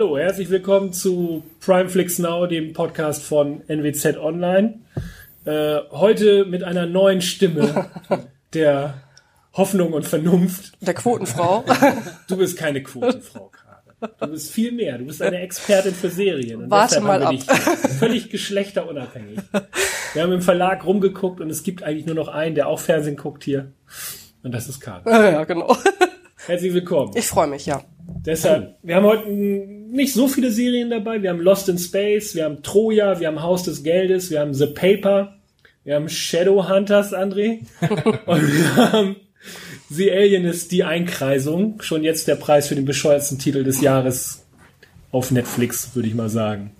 Hallo, herzlich willkommen zu Primeflix Now, dem Podcast von NWZ Online. Äh, heute mit einer neuen Stimme der Hoffnung und Vernunft. Der Quotenfrau. Du bist keine Quotenfrau gerade. Du bist viel mehr. Du bist eine Expertin für Serien. Und Warte mal ab. Völlig geschlechterunabhängig. Wir haben im Verlag rumgeguckt und es gibt eigentlich nur noch einen, der auch Fernsehen guckt hier. Und das ist Karl. Ja, genau. Herzlich willkommen. Ich freue mich, ja. Deshalb, wir haben heute nicht so viele Serien dabei. Wir haben Lost in Space, wir haben Troja, wir haben Haus des Geldes, wir haben The Paper, wir haben Shadowhunters, André. und wir haben The Alien ist die Einkreisung. Schon jetzt der Preis für den bescheuertsten Titel des Jahres auf Netflix, würde ich mal sagen.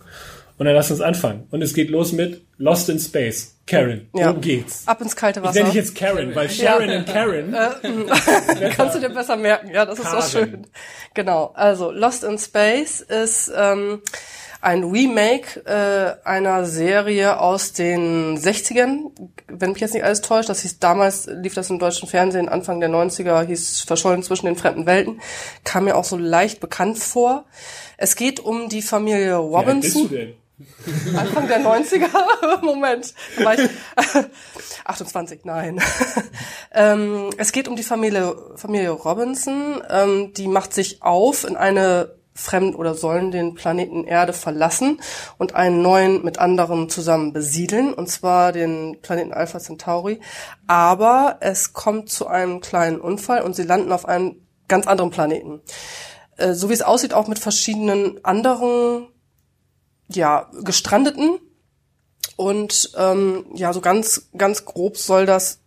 Und dann lass uns anfangen. Und es geht los mit Lost in Space. Karen, ja. worum geht's? Ab ins kalte Wasser. Ich nenne dich jetzt Karen, weil Sharon ja. und Karen. Äh, kannst du dir besser merken. Ja, das Karen. ist so schön. Genau. Also Lost in Space ist ähm, ein Remake äh, einer Serie aus den 60ern, wenn mich jetzt nicht alles täuscht. Das hieß damals, lief das im deutschen Fernsehen, Anfang der 90er, hieß Verschollen zwischen den fremden Welten. Kam mir auch so leicht bekannt vor. Es geht um die Familie Robinson. Wie bist du denn? Anfang der 90er? Moment. war ich, 28, nein. ähm, es geht um die Familie, Familie Robinson. Ähm, die macht sich auf in eine fremd oder sollen den Planeten Erde verlassen und einen neuen mit anderen zusammen besiedeln, und zwar den Planeten Alpha Centauri. Aber es kommt zu einem kleinen Unfall und sie landen auf einem ganz anderen Planeten. Äh, so wie es aussieht, auch mit verschiedenen anderen ja, Gestrandeten. Und ähm, ja, so ganz, ganz grob soll das,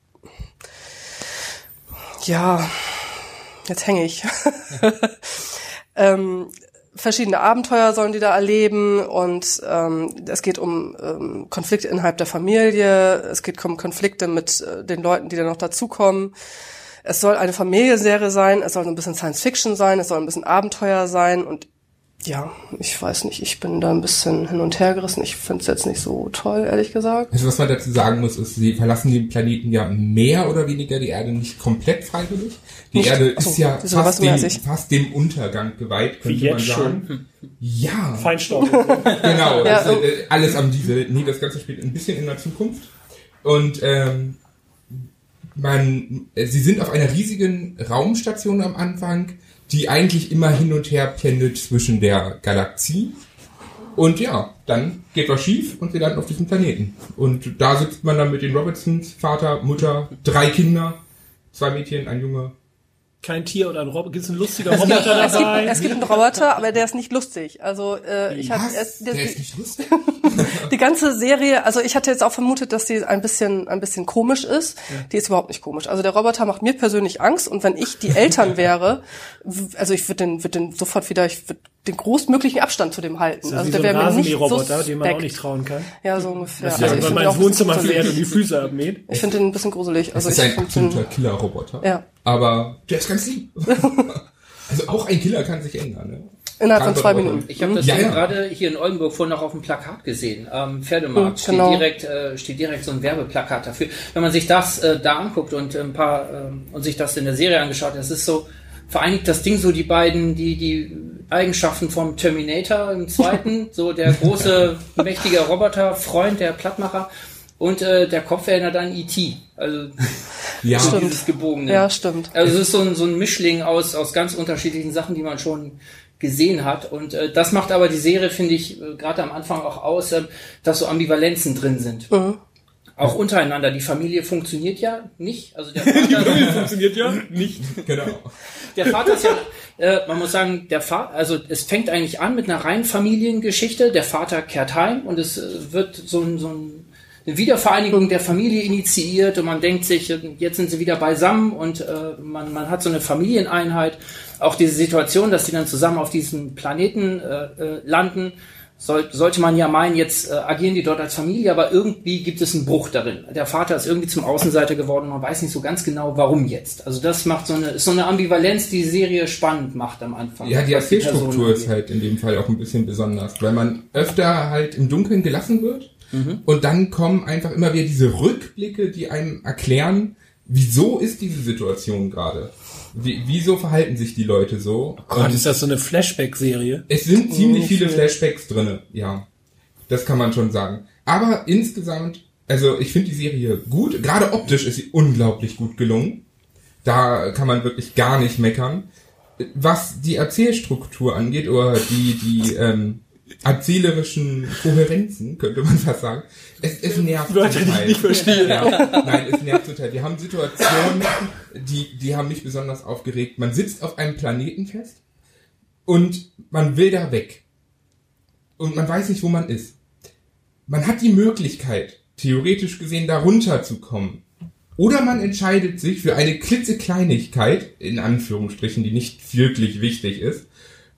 ja, jetzt hänge ich. ähm, verschiedene Abenteuer sollen die da erleben und ähm, es geht um ähm, Konflikte innerhalb der Familie, es geht um Konflikte mit äh, den Leuten, die da noch dazukommen. Es soll eine Familienserie sein, es soll ein bisschen Science Fiction sein, es soll ein bisschen Abenteuer sein und ja, ich weiß nicht, ich bin da ein bisschen hin und her gerissen. Ich finde es jetzt nicht so toll, ehrlich gesagt. Also was man dazu sagen muss, ist, sie verlassen den Planeten ja mehr oder weniger die Erde nicht komplett freiwillig. Die nicht? Erde ist ja fast dem, fast dem, Untergang geweiht, könnte Wie jetzt man sagen. Schon. Ja. Feinstaub. genau, ja, also, äh, alles am Diesel. Nee, das Ganze spielt ein bisschen in der Zukunft. Und ähm, man, äh, sie sind auf einer riesigen Raumstation am Anfang die eigentlich immer hin und her pendelt zwischen der Galaxie. Und ja, dann geht was schief und sie landen auf diesem Planeten. Und da sitzt man dann mit den Robertsons, Vater, Mutter, drei Kinder, zwei Mädchen, ein Junge kein Tier oder ein Roboter. Gibt es ein lustiger Roboter dabei? Es gibt, es gibt einen Roboter, aber der ist nicht lustig. Also äh, ich hatte es, der, der ist nicht lustig. die ganze Serie, also ich hatte jetzt auch vermutet, dass die ein bisschen ein bisschen komisch ist. Ja. Die ist überhaupt nicht komisch. Also der Roboter macht mir persönlich Angst und wenn ich die Eltern wäre, also ich würde den, würde den sofort wieder, ich würde den großmöglichen Abstand zu dem halten. So also der so wäre mir nicht Roboter, den man auch nicht trauen kann. Ja, so ungefähr. Das also ja, wenn man ins Wohnzimmer fährt und die Füße abmäht. Ich finde den ein bisschen gruselig. Also das ist ein absoluter Killer-Roboter. Ja. Aber der ist ganz lieb. also auch ein Killer kann sich ändern. Ne? Innerhalb von zwei Minuten. Ich habe das ja, ja. gerade hier in Oldenburg vorhin noch auf dem Plakat gesehen. Am Pferdemarkt mhm, genau. steht, direkt, äh, steht direkt so ein Werbeplakat dafür. Wenn man sich das äh, da anguckt und ein paar äh, und sich das in der Serie angeschaut, das ist so vereinigt das Ding so die beiden, die, die Eigenschaften vom Terminator im zweiten, so der große, mächtige Roboter-Freund, der Plattmacher. Und äh, der Kopf erinnert an E.T. Also ja. stimmt. dieses gebogene. Ja, stimmt. Also es ist so ein, so ein Mischling aus, aus ganz unterschiedlichen Sachen, die man schon gesehen hat. Und äh, das macht aber die Serie, finde ich, äh, gerade am Anfang auch aus, äh, dass so Ambivalenzen drin sind. Mhm. Auch untereinander. Die Familie funktioniert ja nicht. Also der Vater die Familie funktioniert ja nicht. Genau. Der Vater ist ja, äh, man muss sagen, der Vater, also es fängt eigentlich an mit einer reinen Familiengeschichte. Der Vater kehrt heim und es äh, wird so ein, so ein eine Wiedervereinigung der Familie initiiert und man denkt sich, jetzt sind sie wieder beisammen und äh, man, man hat so eine Familieneinheit. Auch diese Situation, dass sie dann zusammen auf diesem Planeten äh, äh, landen, soll, sollte man ja meinen, jetzt äh, agieren die dort als Familie, aber irgendwie gibt es einen Bruch darin. Der Vater ist irgendwie zum Außenseiter geworden, man weiß nicht so ganz genau, warum jetzt. Also das macht so eine, ist so eine Ambivalenz, die die Serie spannend macht am Anfang. Ja, die Erzählstruktur ist halt in dem Fall auch ein bisschen besonders, weil man öfter halt im Dunkeln gelassen wird mhm. und dann kommen einfach immer wieder diese Rückblicke, die einem erklären, wieso ist diese Situation gerade? Wie, wieso verhalten sich die Leute so? Oh Gott, ist das so eine Flashback-Serie? Es sind ziemlich viele Flashbacks drinne, ja. Das kann man schon sagen. Aber insgesamt, also ich finde die Serie gut. Gerade optisch ist sie unglaublich gut gelungen. Da kann man wirklich gar nicht meckern. Was die Erzählstruktur angeht oder die die ähm, erzählerischen Kohärenzen, könnte man fast sagen. Es, es nervt Wörter, die ich nicht verstehe. Ja, nein, es nervt total. Wir haben Situationen, die, die haben mich besonders aufgeregt. Man sitzt auf einem Planeten fest und man will da weg. Und man weiß nicht, wo man ist. Man hat die Möglichkeit, theoretisch gesehen, da runterzukommen. Oder man entscheidet sich für eine klitzekleinigkeit, in Anführungsstrichen, die nicht wirklich wichtig ist,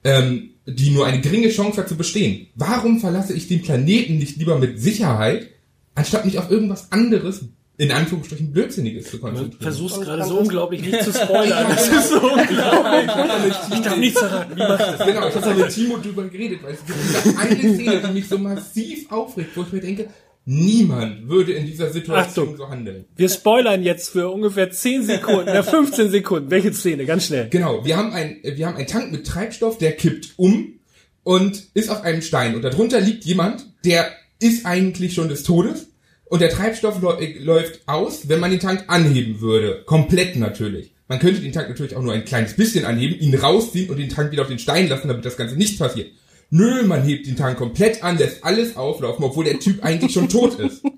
ähm, die nur eine geringe Chance hat zu bestehen. Warum verlasse ich den Planeten nicht lieber mit Sicherheit, anstatt mich auf irgendwas anderes, in Anführungsstrichen Blödsinniges zu Du konzentrieren? versuchst gerade so unglaublich nicht zu spoilern. Das ist so unglaublich. Ich darf nichts verraten. Wie machst du das? Genau, ich habe mit Timo drüber geredet, weil es gibt diese eine Szene, die mich so massiv aufregt, wo ich mir denke, niemand würde in dieser Situation Achtung. so handeln. Wir spoilern jetzt für ungefähr 10 Sekunden, na 15 Sekunden. Welche Szene? Ganz schnell. Genau, wir haben ein, wir haben einen Tank mit Treibstoff, der kippt um und ist auf einem Stein. Und darunter liegt jemand, der ist eigentlich schon des Todes. Und der Treibstoff äh, läuft aus, wenn man den Tank anheben würde. Komplett natürlich. Man könnte den Tank natürlich auch nur ein kleines bisschen anheben, ihn rausziehen und den Tank wieder auf den Stein lassen, damit das Ganze nicht passiert. Nö, man hebt den Tank komplett an, lässt alles auflaufen, obwohl der Typ eigentlich schon tot ist.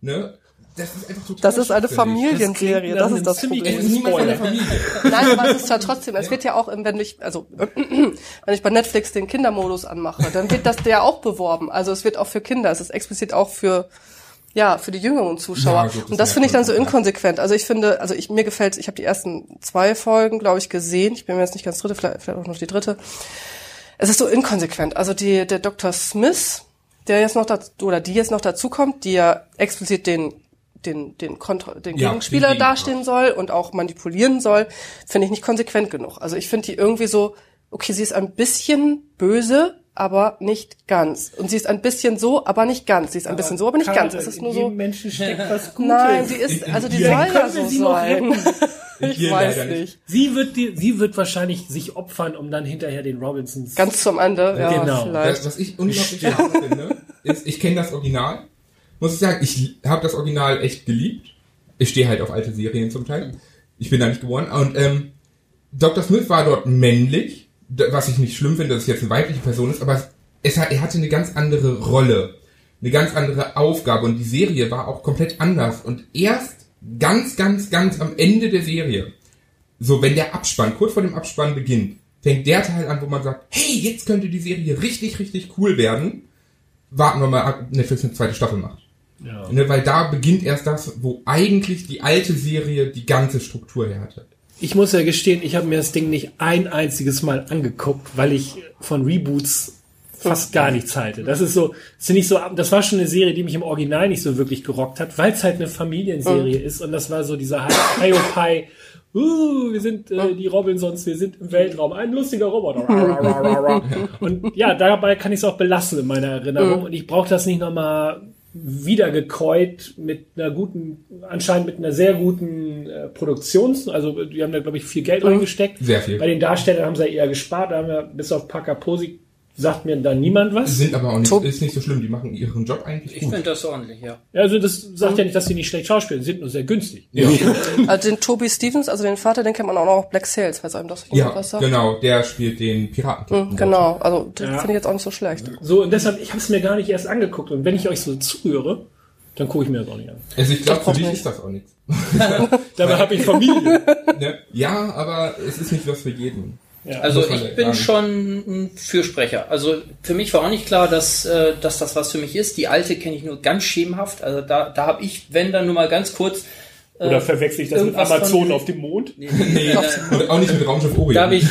Ne? Das ist einfach total Das ist eine. Familienserie, Das das ist das ziemlich Es Problem. ist niemand von der. Familie. Nein, aber es ist ja trotzdem, es wird ja auch, wenn ich, also, wenn ich bei Netflix den Kindermodus anmache, dann wird das der auch beworben. Also es wird auch für Kinder, es ist explizit auch für, ja, für die jüngeren Zuschauer. Ja, gut, Und das finde ich dann so inkonsequent. Also ich finde, also ich, mir gefällt, ich habe die ersten zwei Folgen, glaube ich, gesehen. Ich bin mir jetzt nicht ganz dritte, vielleicht, vielleicht auch noch die dritte. Es ist so inkonsequent. Also die, der Dr. Smith, der jetzt noch dazu, oder die jetzt noch dazu kommt, die ja explizit den den den, Kontra den Ja, Gegenspieler den dastehen soll und auch manipulieren soll, finde ich nicht konsequent genug. Also ich finde die irgendwie so, okay, sie ist ein bisschen böse, aber nicht ganz. Und sie ist ein bisschen so, aber nicht ganz. Sie ist ein bisschen so, aber nicht ganz. Es ist nur in so. Menschen steckt was Gutes. Nein, sie ist, also die ihr soll ja so sie noch sein. Ich ihr weiß leider nicht. Sie wird, die, sie wird wahrscheinlich sich opfern, um dann hinterher den Robinsons. Ganz zum Ende, ja, Genau. vielleicht. Das, was ich unglaublich schade finde, ist, ich kenne das Original. Muss ich sagen, ich habe das Original echt geliebt. Ich stehe halt auf alte Serien zum Teil. Ich bin da nicht geboren. Und ähm, Dr. Smith war dort männlich, was ich nicht schlimm finde, dass es jetzt eine weibliche Person ist, aber es er hatte eine ganz andere Rolle, eine ganz andere Aufgabe und die Serie war auch komplett anders. Und erst ganz, ganz, ganz am Ende der Serie, so wenn der Abspann, kurz vor dem Abspann beginnt, fängt der Teil an, wo man sagt, hey, jetzt könnte die Serie richtig, richtig cool werden. Warten wir mal ab, Netflix eine zweite Staffel macht. Ja. Ne, weil da beginnt erst das, wo eigentlich die alte Serie die ganze Struktur her hatte. Ich muss ja gestehen, ich habe mir das Ding nicht ein einziges Mal angeguckt, weil ich von Reboots fast gar nichts halte. Das ist so, das ist nicht so, das war schon eine Serie, die mich im Original nicht so wirklich gerockt hat, weil es halt eine Familienserie ist und das war so dieser Hiopai, uh, wir sind äh, die Robinsons, wir sind im Weltraum, ein lustiger Roboter. und ja, dabei kann ich es auch belassen in meiner Erinnerung und ich brauche das nicht nochmal wiedergekäut mit einer guten, anscheinend mit einer sehr guten äh, Produktions, also die haben da glaube ich viel Geld reingesteckt. Sehr viel. Bei den Darstellern haben sie ja eher gespart, da haben wir bis auf Parker Posey sagt mir da niemand was. Sind aber auch nicht, ist nicht so schlimm, die machen ihren Job eigentlich Ich gut. finde das ordentlich, ja. Also das sagt ja nicht, dass sie nicht schlecht schauspielen, sind nur sehr günstig. Ja, Also den Toby Stevens, also den Vater, den kennt man auch noch Black Sales, falls einem das ja irgendwas sagt. genau, der spielt den Piraten. Mhm, Genau, also den Ja. finde ich jetzt auch nicht so schlecht. So, und deshalb, ich habe es mir gar nicht erst angeguckt. Und wenn ich euch so zuhöre, dann gucke ich mir das auch nicht an. Also ich glaube, für dich nicht. ist das auch nichts. Dabei habe ich Familie. Ne? Ja, aber es ist nicht was für jeden. Ja. Also ich bin sagen. schon ein Fürsprecher. Also für mich war auch nicht klar, dass, äh, dass das was für mich ist. Die alte kenne ich nur ganz schemenhaft. Also da, da habe ich, wenn dann nur mal ganz kurz. Oder verwechsel ich das mit Amazon von- auf dem Mond? nee, nee, Und auch nicht mit Raumschiff Orion. da ich,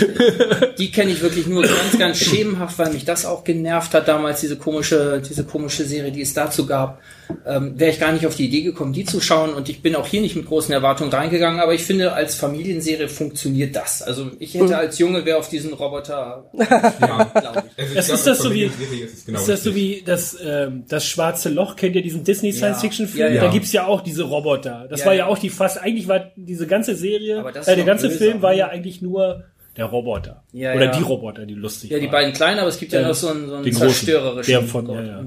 die kenne ich wirklich nur ganz, ganz schemenhaft, weil mich das auch genervt hat damals, diese komische, diese komische Serie, die es dazu gab. Ähm, Wäre ich gar nicht auf die Idee gekommen, die zu schauen und ich bin auch hier nicht mit großen Erwartungen reingegangen, aber ich finde, als Familienserie funktioniert das. Also ich hätte als Junge wäre auf diesen Roboter, ja. glaube ich. Also ich Das glaub, ist das so wie- ist es genau ist das so wie das, ähm, das schwarze Loch? Kennt ihr diesen Disney Science-Fiction-Film? Ja, ja. Da gibt's ja auch diese Roboter. Das Ja, war ja. auch auch die fast, eigentlich war diese ganze Serie, Aber das äh, der ganze böse. Film war ja eigentlich nur der Roboter. Ja, Oder ja. die Roboter, die lustig Ja, die waren. beiden kleinen, aber es gibt ja, Ja, noch so einen, so einen zerstörerischen. der von, ja, Gott. ja.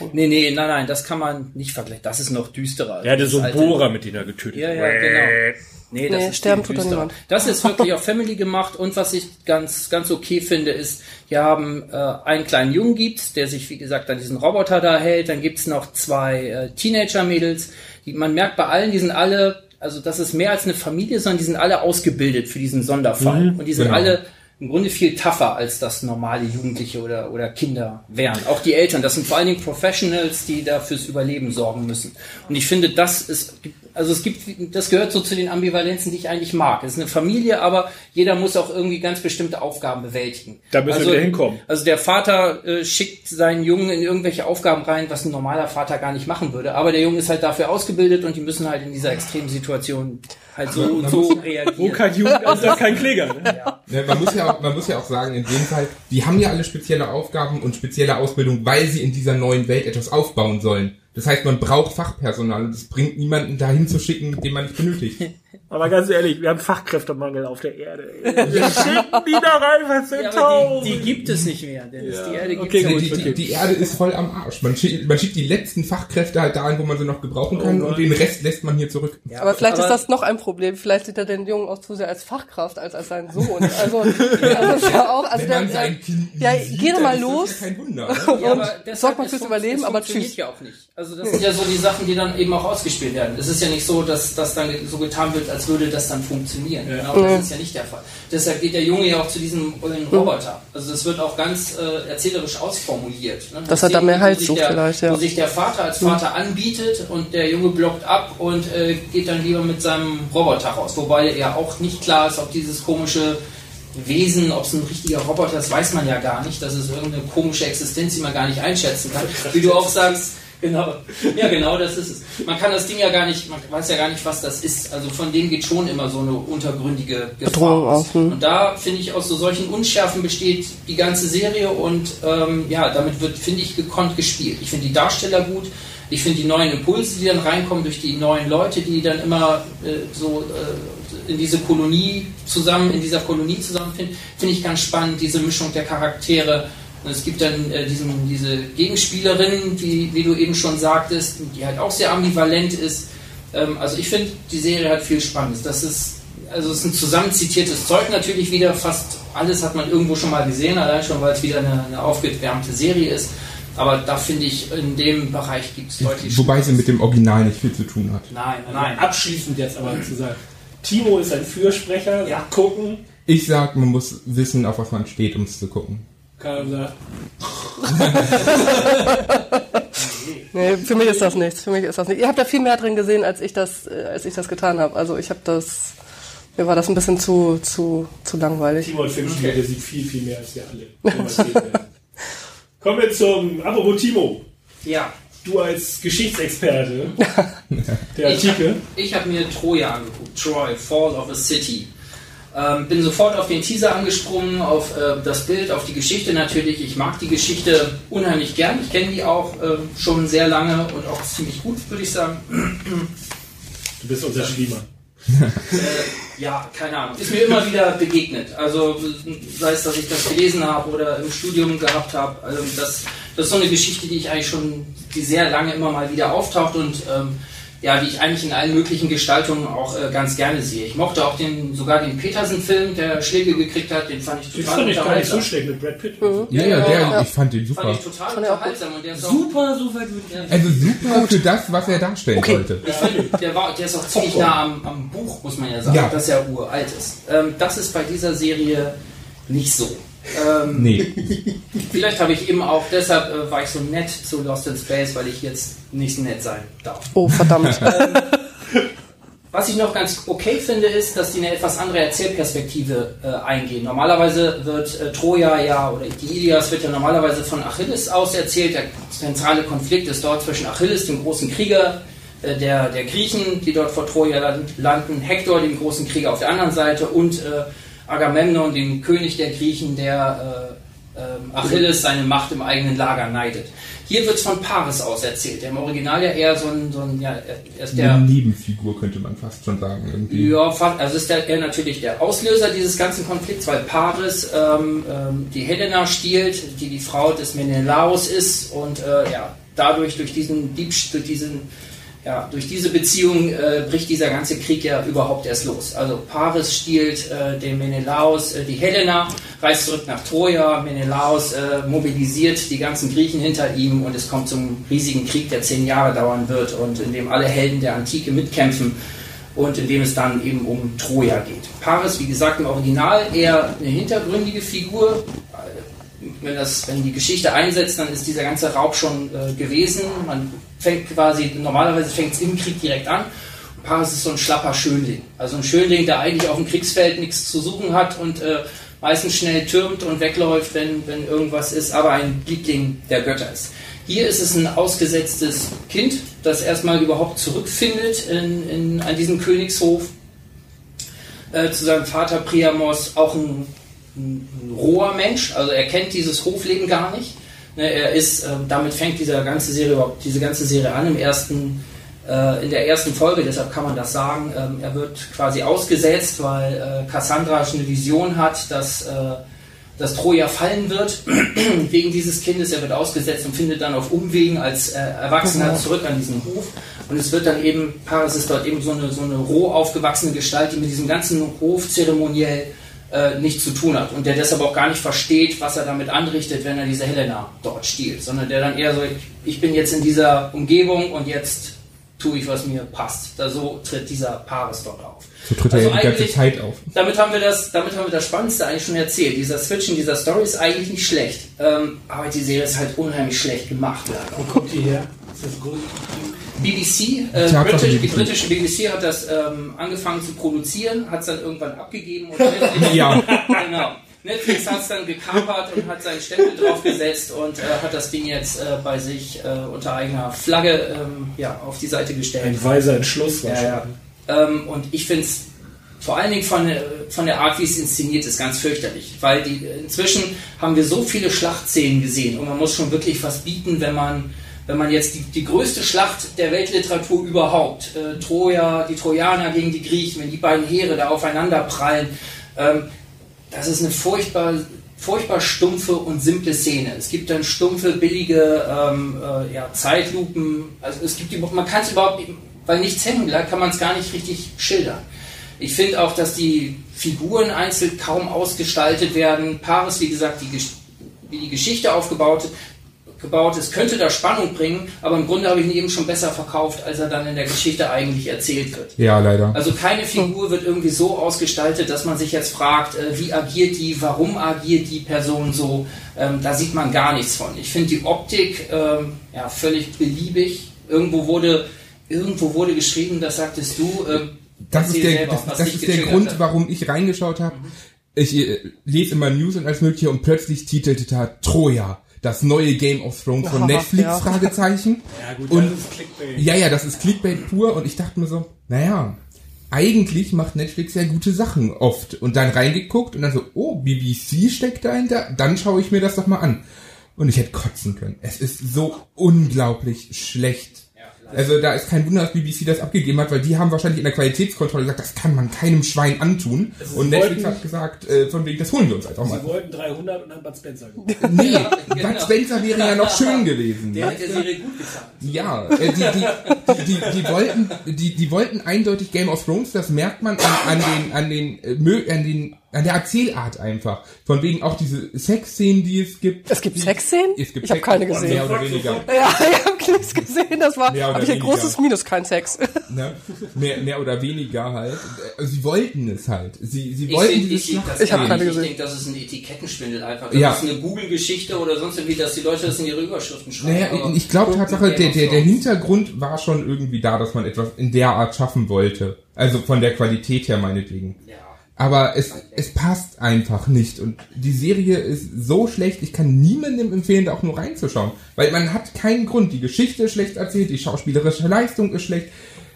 Oh. Nee, nee, nein, nein, das kann man nicht vergleichen. Das ist noch düsterer. Der hatte so einen Bohrer, mit dem er getötet Ja, hat. ja, genau. Nee, das Nee, ist sterben tut niemand. Das ist wirklich auf Family gemacht und was ich ganz, ganz okay finde, ist, wir haben äh, einen kleinen Jungen gibt's, der sich, wie gesagt, an diesen Roboter da hält. Dann gibt's noch zwei äh, Teenager-Mädels. Die, man merkt bei allen, die sind alle, also das ist mehr als eine Familie, sondern die sind alle ausgebildet für diesen Sonderfall. und die sind genau. alle im Grunde viel tougher, als das normale Jugendliche oder, oder Kinder wären. Auch die Eltern, das sind vor allen Dingen Professionals, die da fürs Überleben sorgen müssen. Und ich finde, das ist, also es gibt, das gehört so zu den Ambivalenzen, die ich eigentlich mag. Es ist eine Familie, aber jeder muss auch irgendwie ganz bestimmte Aufgaben bewältigen. Da müssen wir also, wieder hinkommen. Also der Vater äh, schickt seinen Jungen in irgendwelche Aufgaben rein, was ein normaler Vater gar nicht machen würde. Aber der Junge ist halt dafür ausgebildet und die müssen halt in dieser extremen Situation halt so, Man so muss- Wo reagieren. kein Jugendamt, da kein Kläger. Ne? Ne, man, muss ja auch, man muss ja auch sagen, in dem Fall, die haben ja alle spezielle Aufgaben und spezielle Ausbildung, weil sie in dieser neuen Welt etwas aufbauen sollen. Das heißt, man braucht Fachpersonal und es bringt niemanden dahin zu schicken, den man nicht benötigt. Aber ganz ehrlich, wir haben Fachkräftemangel auf der Erde. Wir schicken die da rein, was sind Ja, die, die gibt es nicht mehr, Dennis. Die Erde gibt Okay, es ja. Die, nicht die, die Erde ist voll am Arsch. Man schickt, man schickt die letzten Fachkräfte halt dahin, wo man sie noch gebrauchen kann Oh und den Rest lässt man hier zurück. mehr. Aber vielleicht aber- ist das noch ein Problem. Vielleicht sieht er den Jungen auch zu sehr als Fachkraft als als seinen Sohn. Also das ist ja auch. Also Wenn der, man sein Kind ja, sieht, geh mal ist das los. Ja kein Wunder. Ne? Ja, und sorgt mal fürs Überleben, aber tschüss. ja auch nicht. Also das sind ja so die Sachen, die dann eben auch ausgespielt werden. Es ist ja nicht so, dass das dann so getan wird, als würde das dann funktionieren. Genau, das ist ja nicht der Fall. Deshalb geht der Junge ja auch zu diesem ollen Roboter. Also das wird auch ganz äh, erzählerisch ausformuliert. Ne? Dass er da mehr Halt sucht der, vielleicht, ja. Wo sich der Vater als Vater anbietet und der Junge blockt ab und äh, geht dann lieber mit seinem Roboter raus. Wobei ja auch nicht klar ist, ob dieses komische Wesen, ob es ein richtiger Roboter ist, weiß man ja gar nicht. Das ist irgendeine komische Existenz, die man gar nicht einschätzen kann. Wie du auch sagst, genau. Ja, genau, das ist es. Man kann das Ding ja gar nicht, man weiß ja gar nicht, was das ist. Also von dem geht schon immer so eine untergründige Gefahr Bedrohung aus. hm. Und da finde ich aus so solchen Unschärfen besteht die ganze Serie und ähm, ja, damit wird, finde ich, gekonnt gespielt. Ich finde die Darsteller gut. Ich finde die neuen Impulse, die dann reinkommen durch die neuen Leute, die dann immer äh, so äh, in diese Kolonie zusammen, in dieser Kolonie zusammenfinden, finde ich ganz spannend, diese Mischung der Charaktere. Und es gibt dann äh, diesen, diese Gegenspielerin, wie, wie du eben schon sagtest, die halt auch sehr ambivalent ist. Ähm, also ich finde, die Serie hat viel Spannendes. Das ist, also es ist ein zusammenzitiertes Zeug natürlich wieder. Fast alles hat man irgendwo schon mal gesehen, allein schon, weil es wieder eine, eine aufgewärmte Serie ist. Aber da finde ich, in dem Bereich gibt es deutlich Wobei sie Schlimmeres. mit dem Original nicht viel zu tun hat. Nein, Nein, nein. abschließend jetzt aber zu sagen. Timo ist ein Fürsprecher. Ja. Gucken. Ich sag, man muss wissen, auf was man steht, um es zu gucken. Karl sagt, Nee, für mich ist das nichts. Für mich ist das nicht. Ihr habt da viel mehr drin gesehen, als ich das, äh, als ich das getan habe. Also ich habe das, mir war das ein bisschen zu, zu, zu langweilig. Timo hat Filmstudio, der sieht viel, viel mehr als wir alle. Kommen wir zum, apropos Timo, Ja, du als Geschichtsexperte, der ich habe Artikel. hab mir Troja angeguckt, Troy, Fall of a City. Ähm, bin sofort auf den Teaser angesprungen, auf äh, das Bild, auf die Geschichte natürlich. Ich mag die Geschichte unheimlich gern. Ich kenne die auch ähm, schon sehr lange und auch ziemlich gut, würde ich sagen. Du bist unser Schliemann. Äh, ja, keine Ahnung. Ist mir immer wieder begegnet. Also sei es, dass ich das gelesen habe oder im Studium gehabt habe. Also das, das ist so eine Geschichte, die ich eigentlich schon, die sehr lange immer mal wieder auftaucht und ähm, ja, die ich eigentlich in allen möglichen Gestaltungen auch äh, ganz gerne sehe. Ich mochte auch den, sogar den Petersen-Film, der Schläge gekriegt hat, den fand ich Den total fand ich gar nicht so schlecht mit Brad Pitt. Ja, ja, der, Ja. ich fand den Fand super. ich total Fand unterhaltsam und der ist auch, Super, super gut. Ja. Also super für das, was er darstellen sollte. Ich finde, der, war, der ist auch ziemlich nah am, am Buch, muss man ja sagen, Ja. dass er uralt ist. Ähm, das ist bei dieser Serie nicht so. Ähm, Nee. Vielleicht habe ich eben auch, deshalb äh, war ich so nett zu Lost in Space, weil ich jetzt nicht nett sein darf. Oh, verdammt. Was ich noch ganz okay finde, ist, dass die eine etwas andere Erzählperspektive äh, eingehen. Normalerweise wird äh, Troja ja, oder die Ilias wird ja normalerweise von Achilles aus erzählt. Der zentrale Konflikt ist dort zwischen Achilles, dem großen Krieger äh, der, der Griechen, die dort vor Troja land- landen, Hektor, dem großen Krieger auf der anderen Seite und äh, Agamemnon, dem König der Griechen, der äh, ähm, Achilles seine Macht im eigenen Lager neidet. Hier wird es von Paris aus erzählt, der im Original ja eher so ein, so ein ja, er ist der... Eine Nebenfigur könnte man fast schon sagen. Irgendwie. Ja, also ist der, er natürlich der Auslöser dieses ganzen Konflikts, weil Paris ähm, ähm, die Helena stiehlt, die die Frau des Menelaos ist und äh, ja, dadurch durch diesen Diebstahl, durch diesen ja, durch diese Beziehung äh, bricht dieser ganze Krieg ja überhaupt erst los. Also Paris stiehlt äh, den Menelaos äh, die Helena, reist zurück nach Troja, Menelaos äh, mobilisiert die ganzen Griechen hinter ihm und es kommt zum riesigen Krieg, der zehn Jahre dauern wird und in dem alle Helden der Antike mitkämpfen und in dem es dann eben um Troja geht. Paris, wie gesagt, im Original eher eine hintergründige Figur. Wenn, das, wenn die Geschichte einsetzt, dann ist dieser ganze Raub schon äh, gewesen. Man fängt quasi, normalerweise fängt es im Krieg direkt an. Und Paris ist so ein schlapper Schönling. Also ein Schönling, der eigentlich auf dem Kriegsfeld nichts zu suchen hat und äh, meistens schnell türmt und wegläuft, wenn, wenn irgendwas ist, aber ein Liebling der Götter ist. Hier ist es ein ausgesetztes Kind, das erstmal überhaupt zurückfindet in, in, an diesem Königshof. Äh, zu seinem Vater Priamos auch ein, ein, ein roher Mensch, also er kennt dieses Hofleben gar nicht Ne, er ist, äh, damit fängt diese ganze Serie überhaupt, diese ganze Serie an im ersten, äh, in der ersten Folge, deshalb kann man das sagen. Ähm, er wird quasi ausgesetzt, weil äh, Cassandra eine Vision hat, dass, äh, dass Troja fallen wird wegen dieses Kindes. Er wird ausgesetzt und findet dann auf Umwegen als äh, Erwachsener zurück an diesen Hof. Und es wird dann eben, Paris ist dort eben so eine, so eine roh aufgewachsene Gestalt, die mit diesem ganzen Hof zeremoniell äh, nichts zu tun hat und der deshalb auch gar nicht versteht, was er damit anrichtet, wenn er diese Helena dort stiehlt, sondern der dann eher so, ich bin jetzt in dieser Umgebung und jetzt tue ich, was mir passt. Da so tritt dieser Paris dort auf. So tritt also er die ganze Zeit auf. Damit haben wir das, damit haben wir das Spannendste eigentlich schon erzählt. Dieser Switch in dieser Story ist eigentlich nicht schlecht, ähm, aber die Serie ist halt unheimlich schlecht gemacht. Wo kommt die her? Ist das gut? BBC, äh, British, die britische BBC hat das ähm, angefangen zu produzieren, hat es dann irgendwann abgegeben und Netflix, ja. genau, Netflix hat es dann gekapert und hat seinen Stempel draufgesetzt und äh, hat das Ding jetzt äh, bei sich äh, unter eigener Flagge ähm, ja, auf die Seite gestellt. Ein weiser Entschluss wahrscheinlich. Ja, ja. Ähm, und ich finde es vor allen Dingen von, von der Art, wie es inszeniert ist, ganz fürchterlich. Weil die, inzwischen haben wir so viele Schlachtszenen gesehen und man muss schon wirklich was bieten, wenn man wenn man jetzt die, die größte Schlacht der Weltliteratur überhaupt, äh, Troja, die Trojaner gegen die Griechen, wenn die beiden Heere da aufeinander prallen, ähm, das ist eine furchtbar, furchtbar stumpfe und simple Szene. Es gibt dann stumpfe, billige ähm, äh, ja, Zeitlupen, also es gibt die, man kann es überhaupt, weil nichts hängen bleibt, kann man es gar nicht richtig schildern. Ich finde auch, dass die Figuren einzeln kaum ausgestaltet werden. Paris, wie gesagt, die, wie die Geschichte aufgebaut ist, gebaut ist, könnte da Spannung bringen, aber im Grunde habe ich ihn eben schon besser verkauft, als er dann in der Geschichte eigentlich erzählt wird. Ja, leider. Also keine Figur wird irgendwie so ausgestaltet, dass man sich jetzt fragt, äh, wie agiert die, warum agiert die Person so, ähm, da sieht man gar nichts von. Ich finde die Optik ähm, ja, völlig beliebig. Irgendwo wurde, irgendwo wurde geschrieben, das sagtest du, äh, das ist der, selber, das, das ist der Grund, hat. warum ich reingeschaut habe. Mhm. Ich äh, lese immer News und alles mögliche und plötzlich titelte da Troja das neue Game of Thrones von Netflix, ja. Fragezeichen. Ja, gut, und, das ist Clickbait. Ja, ja, das ist Clickbait pur und ich dachte mir so, naja, eigentlich macht Netflix ja gute Sachen oft. Und dann reingeguckt und dann so, oh, BBC steckt dahinter, dann schaue ich mir das doch mal an. Und ich hätte kotzen können. Es ist so unglaublich schlecht also da ist kein Wunder, dass BBC das abgegeben hat, weil die haben wahrscheinlich in der Qualitätskontrolle gesagt, das kann man keinem Schwein antun. Also und Netflix hat gesagt, äh, von wegen, das holen wir uns einfach mal. Sie wollten 300 und haben Bud Spencer gewonnen. Nee, genau. Bud Spencer wäre ja noch schön gewesen. Der hat der Serie gut getan. Ja, äh, die, die, die, die, die, wollten, die, die wollten eindeutig Game of Thrones, das merkt man an, an den, an den, äh, an den an der Erzählart einfach. Von wegen auch diese Sexszenen, die es gibt. Es gibt Sexszenen? Es gibt ich habe keine gesehen. Mehr oder weniger. Ja, ich habe nichts gesehen. Das war hab ich ein großes Minus, kein Sex. Ne? Mehr, mehr oder weniger halt. Sie wollten es halt. Sie, sie wollten ich dieses ich, ich habe keine gesehen. Ich denke, das ist ein Etikettenschwindel einfach. Das ja. ist eine Google-Geschichte oder sonst irgendwie, dass die Leute das in ihre Überschriften schreiben. Naja, ich glaube Tatsache, der, der, der Hintergrund war schon irgendwie da, dass man etwas in der Art schaffen wollte. Also von der Qualität her meinetwegen. Ja. Aber es, es passt einfach nicht. Und die Serie ist so schlecht, ich kann niemandem empfehlen, da auch nur reinzuschauen. Weil man hat keinen Grund. Die Geschichte ist schlecht erzählt, die schauspielerische Leistung ist schlecht,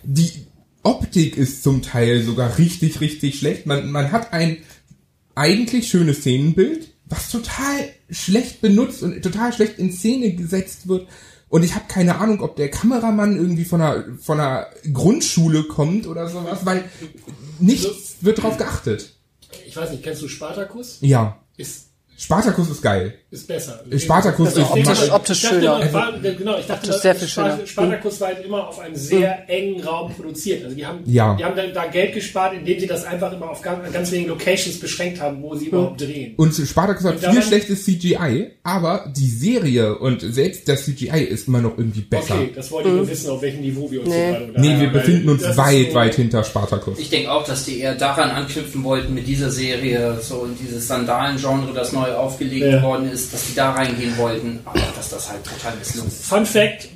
die Optik ist zum Teil sogar richtig, richtig schlecht. Man, man hat ein eigentlich schönes Szenenbild, was total schlecht benutzt und total schlecht in Szene gesetzt wird. Und ich habe keine Ahnung, ob der Kameramann irgendwie von einer, von einer Grundschule kommt oder sowas, weil nichts wird drauf geachtet. Ich weiß nicht, kennst du Spartacus? Ja. Ist Spartacus ist geil. Ist besser. Spartacus Also ist optisch- optisch schöner. immer, war, genau, ich dachte, sehr viel schöner. Spartacus war halt immer auf einem sehr engen Raum produziert. Also die haben, Ja. die haben da, da Geld gespart, indem sie das einfach immer auf ganz, ganz wenigen Locations beschränkt haben, wo sie überhaupt drehen. Und Spartacus hat Und viel schlechtes CGI, aber die Serie und selbst das CGI ist immer noch irgendwie besser. Okay, das wollte ich nur wissen, auf welchem Niveau wir uns Nee. hier gerade unterhalten. Nee, wir befinden uns weit, so- weit hinter Spartacus. Ich denke auch, dass die eher daran anknüpfen wollten mit dieser Serie, so in dieses Sandalen-Genre, das neu aufgelegt Ja. worden ist, dass die da reingehen wollten, aber dass das halt total misslungen ist. Fun Fact,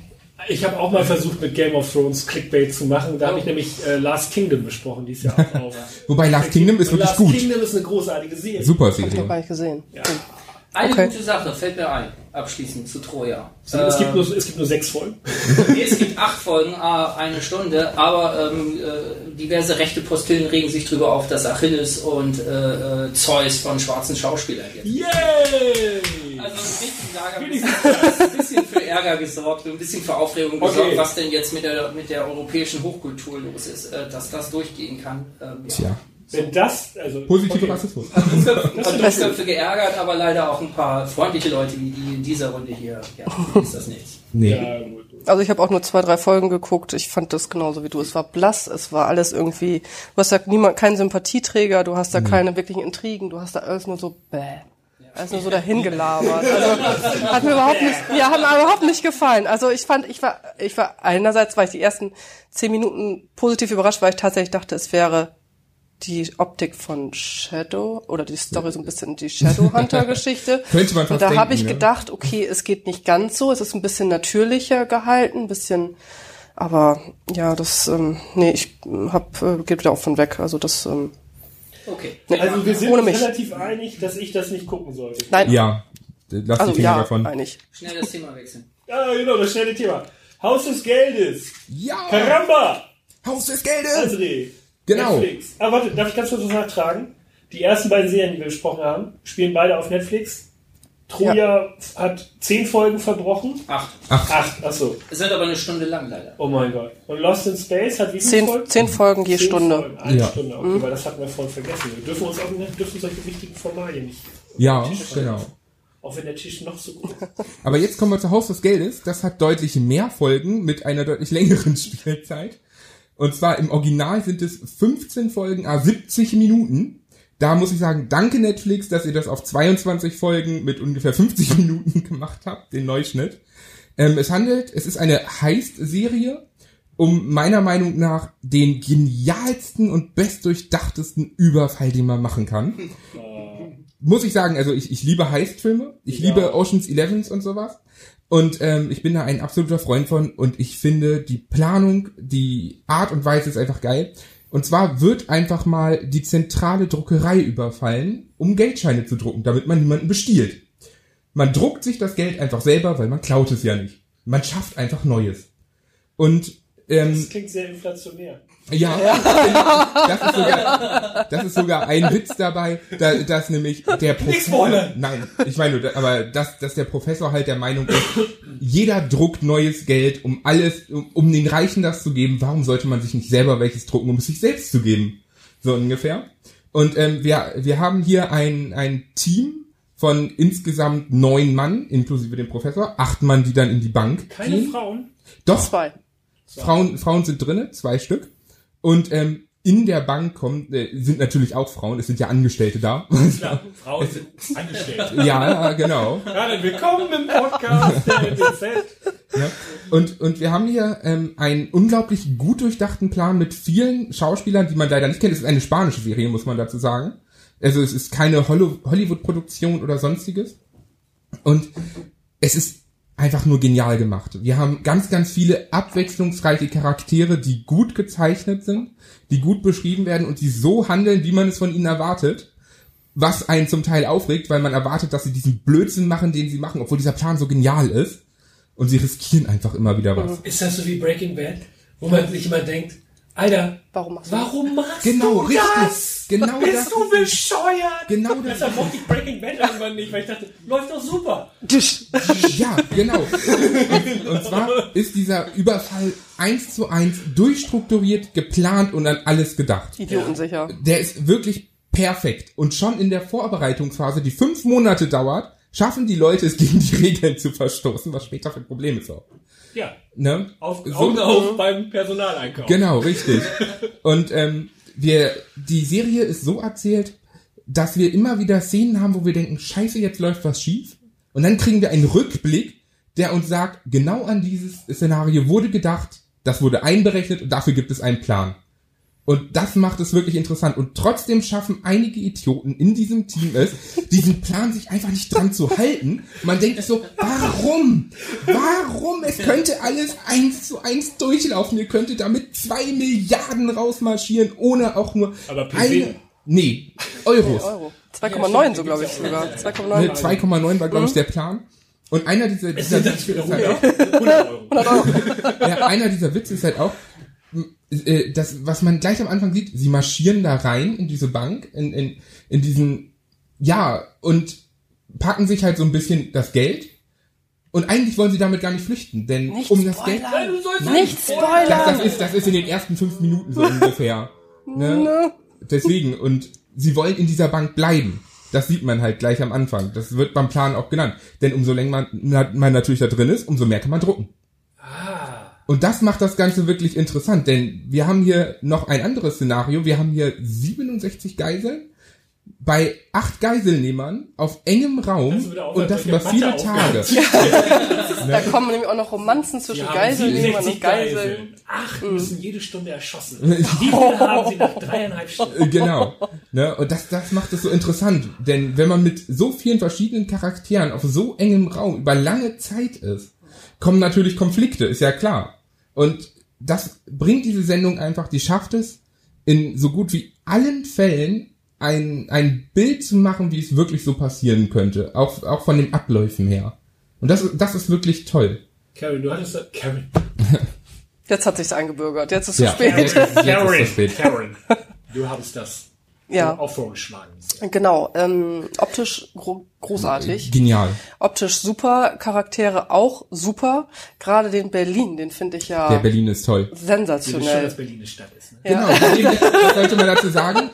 ich habe auch mal versucht mit Game of Thrones Clickbait zu machen. Da habe ich nämlich äh, Last Kingdom besprochen, die ist ja auch auf. Wobei Last Kingdom ist wirklich Last gut. Kingdom ist eine großartige Serie. Super Hab ich noch Serie. gar nicht gesehen. Ja. Eine Okay. gute Sache fällt mir ein, abschließend zu Troja. Es, gibt Äh, nur, es gibt nur sechs Folgen. Nee, es gibt acht Folgen, ah, eine Stunde, aber ähm, äh, diverse rechte Postillen regen sich darüber auf, dass Achilles und äh, äh, Zeus von schwarzen Schauspielern gibt. Yay! Also im richtigen Lager ein bisschen, ein bisschen für Ärger gesorgt und ein bisschen für Aufregung gesorgt, Okay. was denn jetzt mit der, mit der europäischen Hochkultur los ist, äh, dass das durchgehen kann. Ähm, ja. Tja, Wenn das, also positive okay. Rassismus. Paar Dummköpfe geärgert, aber leider auch ein paar freundliche Leute wie die in dieser Runde hier. Ja, ist das nichts. Nee. Ja, gut. Also ich habe auch nur zwei, drei Folgen geguckt. Ich fand das genauso wie du. Es war blass, es war alles irgendwie. Du hast da niemand, keinen Sympathieträger, du hast da keine wirklichen Intrigen, du hast da alles nur so bäh. Alles nur so dahin gelabert. Also hat mir überhaupt nicht, mir hat mir überhaupt nicht gefallen. Also ich fand, ich war, ich war einerseits war ich die ersten zehn Minuten positiv überrascht, weil ich tatsächlich dachte, es wäre die Optik von Shadow oder die Story so ein bisschen die Shadowhunter-Geschichte. Könnte man fast Und da habe ich ne? gedacht, okay, es geht nicht ganz so, es ist ein bisschen natürlicher gehalten, ein bisschen, aber ja, das, ähm, nee, ich hab, äh, geht wieder auch von weg. Also das, ähm, Okay. Also wir sind Ohne uns mich. relativ einig, dass ich das nicht gucken sollte. nein, Ja, lass also die Finger ja, davon. einig. Schnell das Thema wechseln. Ja, genau, das schnelle Thema. Haus des Geldes. Ja, Caramba! Haus des Geldes! André. Genau. Netflix. Ah, warte, darf ich ganz kurz was nachtragen? Die ersten beiden Serien, die wir besprochen haben, spielen beide auf Netflix. Troja hat zehn Folgen verbrochen. Acht. Acht, achso. Es sind aber eine Stunde lang leider. Oh mein Gott. Und Lost in Space hat wie viele Zehn, Folgen? zehn Folgen je Zehn Stunde. Folgen, eine Ja. Stunde, okay, weil das hatten wir vorhin vergessen. Wir dürfen uns auch wir dürfen solche wichtigen Formalien nicht. Ja, genau. Auch wenn der Tisch noch so groß ist. Aber jetzt kommen wir zu Haus des Geldes. Das hat deutlich mehr Folgen mit einer deutlich längeren Spielzeit. Und zwar im Original sind es 15 Folgen, ah, 70 Minuten. Da muss ich sagen, danke Netflix, dass ihr das auf 22 Folgen mit ungefähr 50 Minuten gemacht habt, den Neuschnitt. Ähm, es handelt, es ist eine Heist-Serie um meiner Meinung nach den genialsten und bestdurchdachtesten Überfall, den man machen kann. Muss ich sagen, also ich, ich liebe Heist-Filme, ich Ja. liebe Oceans Elevens und sowas. Und ähm, ich bin da ein absoluter Freund von und ich finde die Planung, die Art und Weise ist einfach geil. Und zwar wird einfach mal die zentrale Druckerei überfallen, um Geldscheine zu drucken, damit man niemanden bestiehlt. Man druckt sich das Geld einfach selber, weil man klaut es ja nicht. Man schafft einfach Neues. Und ähm, Das klingt sehr inflationär. ja, das ist sogar, das ist sogar ein Witz dabei, da, dass nämlich der Professor, nein, ich meine, nur, aber dass, dass der Professor halt der Meinung ist, jeder druckt neues Geld, um alles, um, um den Reichen das zu geben. Warum sollte man sich nicht selber welches drucken, um es sich selbst zu geben? So ungefähr. Und ähm, wir, wir haben hier ein, ein Team von insgesamt neun Mann, inklusive dem Professor, acht Mann, die dann in die Bank Keine gehen. Frauen? Doch, Zwei. Frauen, Frauen sind drinne, zwei Stück. Und ähm, in der Bank kommen, äh, sind natürlich auch Frauen, es sind ja Angestellte da. Klar, Frauen sind angestellt. ja, genau. Ja, dann willkommen im Podcast der NZZ. Ja. Und, und wir haben hier ähm, einen unglaublich gut durchdachten Plan mit vielen Schauspielern, die man leider nicht kennt. Es ist eine spanische Serie, muss man dazu sagen. Also es ist keine Hollywood-Produktion oder sonstiges. Und es ist einfach nur genial gemacht. Wir haben ganz, ganz viele abwechslungsreiche Charaktere, die gut gezeichnet sind, die gut beschrieben werden und die so handeln, wie man es von ihnen erwartet. Was einen zum Teil aufregt, weil man erwartet, dass sie diesen Blödsinn machen, den sie machen, obwohl dieser Plan so genial ist. Und sie riskieren einfach immer wieder was. Ist das so wie Breaking Bad? Wo man sich immer denkt, Alter, Warum machst du warum machst Genau, du richtig. das? Genau Bist das du bescheuert? Genau das Deshalb mochte ich Breaking Bad irgendwann nicht, weil ich dachte, läuft doch super. das? Ja, genau. Und, und zwar ist dieser Überfall eins zu eins durchstrukturiert, geplant und an alles gedacht. Idiotensicher. Der ist wirklich perfekt. Und schon in der Vorbereitungsphase, die fünf Monate dauert, schaffen die Leute es, gegen die Regeln zu verstoßen, was später für Probleme sorgt. Ja, Ne? auf, So- Augen auf beim Personaleinkauf. Genau, richtig. Und ähm, wir, die Serie ist so erzählt, dass wir immer wieder Szenen haben, wo wir denken, scheiße, jetzt läuft was schief. Und dann kriegen wir einen Rückblick, der uns sagt, genau an dieses Szenario wurde gedacht, das wurde einberechnet und dafür gibt es einen Plan. Und das macht es wirklich interessant. Und trotzdem schaffen einige Idioten in diesem Team es, diesen Plan sich einfach nicht dran zu halten. Man denkt so, warum? Warum? Es könnte alles eins zu eins durchlaufen. Ihr könntet damit zwei Milliarden rausmarschieren, ohne auch nur Aber eine, nee, Euros. Euro. 2,9 so, glaube ich sogar. 2,9. Ne, 2,9 war, glaube ich, der Plan. Und einer dieser, dieser Witze ist halt auch, 100 Euro. ja, einer dieser Witze ist halt auch, äh, das, was man gleich am Anfang sieht, sie marschieren da rein in diese Bank, in, in, in diesen, ja, und packen sich halt so ein bisschen das Geld. Und eigentlich wollen sie damit gar nicht flüchten, denn Nicht um das spoilern. Geld, Nein, du sollst Nicht das, spoilern! das ist, das ist in den ersten fünf Minuten so ungefähr. Ne? Deswegen, und sie wollen in dieser Bank bleiben. Das sieht man halt gleich am Anfang. Das wird beim Plan auch genannt. Denn umso länger man, man natürlich da drin ist, umso mehr kann man drucken. Und das macht das Ganze wirklich interessant, denn wir haben hier noch ein anderes Szenario. Wir haben hier 67 Geiseln bei acht Geiselnehmern auf engem Raum Das und das über viele Tage. Da kommen nämlich auch noch Romanzen zwischen Geiselnehmern und Geiseln. Acht müssen jede Stunde erschossen. Wie viele haben sie nach dreieinhalb Stunden? Äh, genau. Ne? Und das, das macht es so interessant. Denn wenn man mit so vielen verschiedenen Charakteren auf so engem Raum über lange Zeit ist, kommen natürlich Konflikte, ist ja klar. Und das bringt diese Sendung einfach, die schafft es, in so gut wie allen Fällen ein, ein Bild zu machen, wie es wirklich so passieren könnte. Auch, auch von den Abläufen her. Und das, das ist wirklich toll. Karen, du hattest da, Karen. Jetzt hat sich's eingebürgert. Jetzt ist es Ja. zu spät. Karen, spät. Karen. Du hattest das Ja. auch vorgeschlagen. Genau. Ähm, optisch gro großartig. Genial. Optisch super. Charaktere auch super. Gerade den Berlin, den finde ich Der ja Berlin ist toll. Wie schön, sensationell. dass Berlin eine Stadt ist. Ne? Genau, das sollte man dazu sagen.